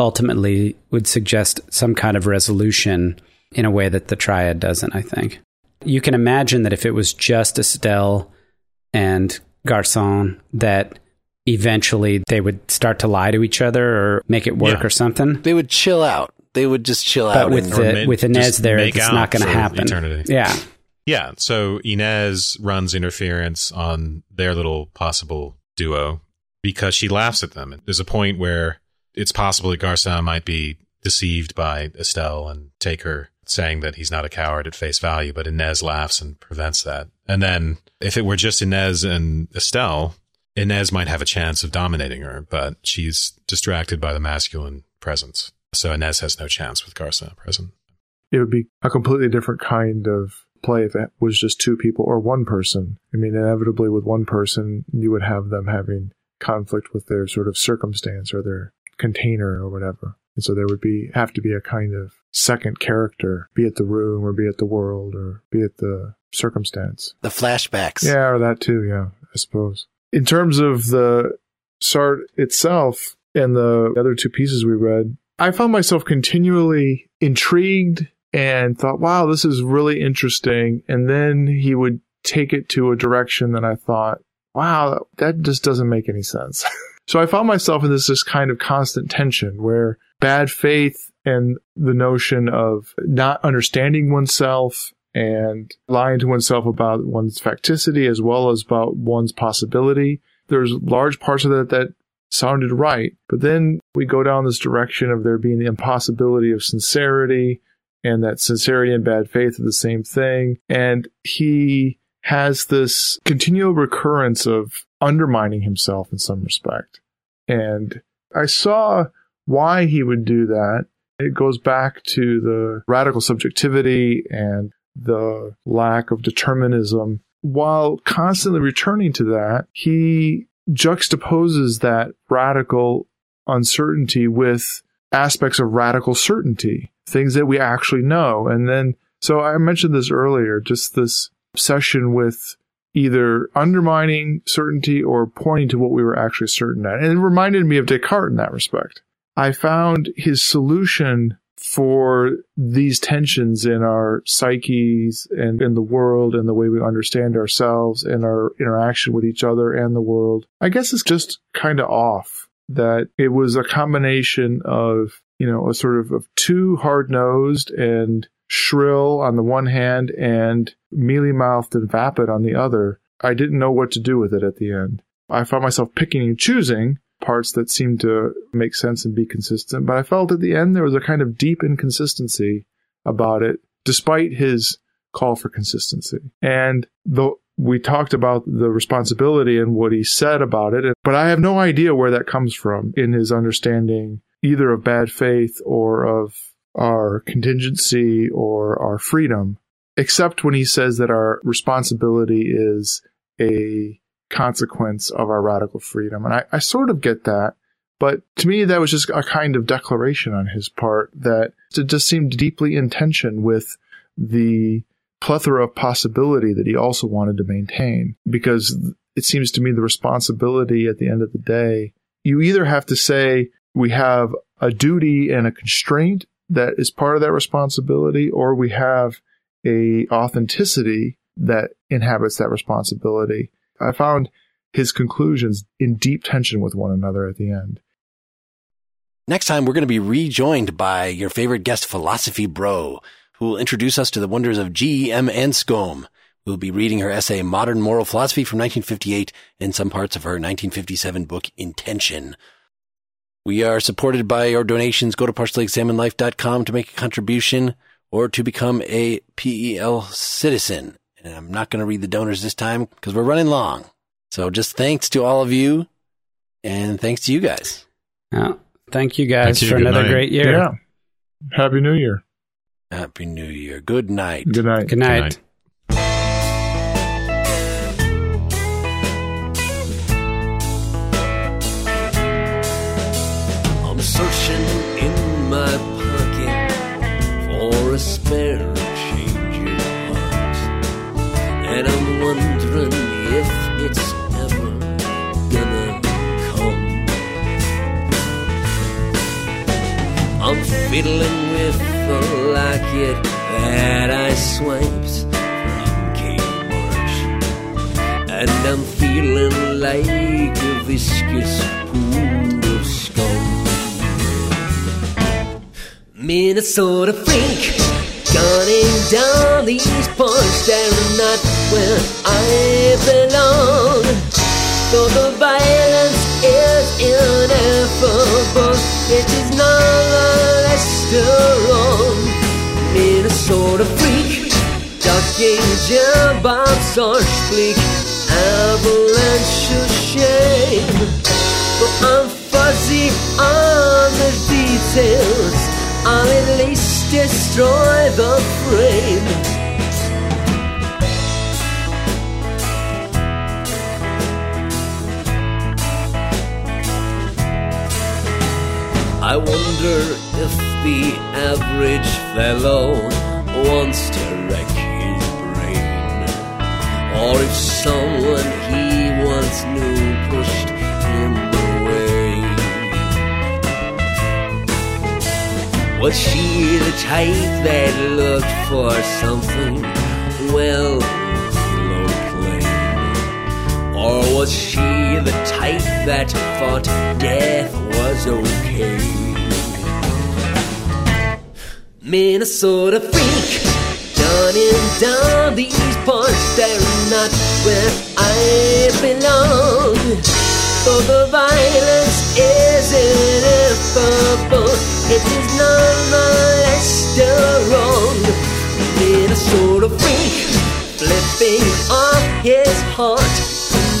ultimately would suggest some kind of resolution in a way that the triad doesn't, I think. You can imagine that if it was just Estelle and Garcin, that eventually they would start to lie to each other or make it work Yeah. or something. They would chill out. They would just chill But out. with the, mid- with Inez there, it's not going to happen. eternity. Yeah. Yeah. So Inez runs interference on their little possible duo because she laughs at them. And There's a point where it's possible that Garcon might be deceived by Estelle and take her saying that he's not a coward at face value, but Inez laughs and prevents that. And then if it were just Inez and Estelle, Inez might have a chance of dominating her, but she's distracted by the masculine presence. So Inez has no chance with Garcin present. It would be a completely different kind of play if it was just two people or one person. I mean, inevitably with one person, you would have them having conflict with their sort of circumstance or their container or whatever. And so there would be have to be a kind of second character, be it the room or be it the world or be it the circumstance. the flashbacks. Yeah, or that too, yeah, I suppose. In terms of the Sartre itself and the other two pieces we read, I found myself continually intrigued and thought, wow, this is really interesting. And then he would take it to a direction that I thought, wow, that just doesn't make any sense. so I found myself in this, this kind of constant tension where bad faith and the notion of not understanding oneself and lying to oneself about one's facticity as well as about one's possibility. There's large parts of that that sounded right. But then we go down this direction of there being the impossibility of sincerity and that sincerity and bad faith are the same thing. And he has this continual recurrence of undermining himself in some respect. And I saw why he would do that. It goes back to the radical subjectivity and the lack of determinism. While constantly returning to that, he juxtaposes that radical uncertainty with aspects of radical certainty, things that we actually know. And then, so I mentioned this earlier, just this obsession with either undermining certainty or pointing to what we were actually certain at. And it reminded me of Descartes in that respect. I found his solution for these tensions in our psyches and in the world and the way we understand ourselves and our interaction with each other and the world, I guess it's just kind of off. That it was a combination of, you know, a sort of, of too hard nosed and shrill on the one hand and mealy mouthed and vapid on the other. I didn't know what to do with it at the end. I found myself picking and choosing parts that seemed to make sense and be consistent, but I felt at the end there was a kind of deep inconsistency about it, despite his call for consistency. And though we talked about the responsibility and what he said about it, but I have no idea where that comes from in his understanding either of bad faith or of our contingency or our freedom, except when he says that our responsibility is a consequence of our radical freedom. And I, I sort of get that. But to me, that was just a kind of declaration on his part that it just seemed deeply in tension with the plethora of possibility that he also wanted to maintain. Because it seems to me the responsibility at the end of the day, you either have to say we have a duty and a constraint that is part of that responsibility, or we have a authenticity that inhabits that responsibility. I found his conclusions in deep tension with one another at the end. Next time, we're going to be rejoined by your favorite guest, Philosophy Bro, who will introduce us to the wonders of G.E.M. Anscombe. We'll be reading her essay, Modern Moral Philosophy from 1958 and some parts of her 1957 book, Intention. We are supported by your donations. Go to partiallyexaminedlife.com to make a contribution or to become a PEL citizen. And I'm not going to read the donors this time because we're running long. So just thanks to all of you and thanks to you guys. Well, thank you guys Thank you. for Good another night. great year. Yeah. Happy New Year. Happy New Year. Good night. Good night. Good night. night. A spare change in heart. And I'm wondering if it's ever gonna come. I'm fiddling with the like it that I swiped from Kmart. And I'm feeling like a viscous pool Minnesota freak, gunning down these parts that are not where I belong. Though the violence is ineffable, it is nonetheless still wrong. Minnesota freak, ducking jam bombs are bleak, avalanche of shame. But I'm fuzzy on the details. I'll at least destroy the frame. I wonder if the average fellow wants to wreck his brain, or if someone he once knew Was she the type that looked for something well low? Or was she the type that thought death was okay? Minnesota freak, done gunning down these parts they're not where I belong. For the violence is ineffable, it is nonetheless still wrong. Minnesota freak, flipping off his heart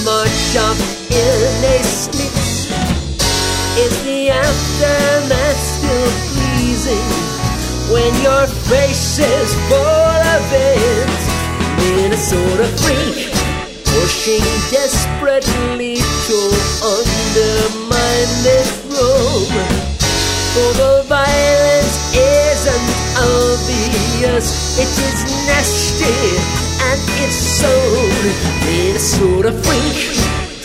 march off in a slip. Is the aftermath still pleasing when your face is full of it? Minnesota freak, pushing desperately to undermine this room. For the violence isn't obvious, it is nasty and it's sown. Minnesota freak,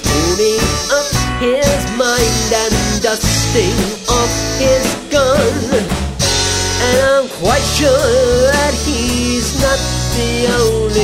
tuning up his mind and dusting off his gun. And I'm quite sure that he's not the only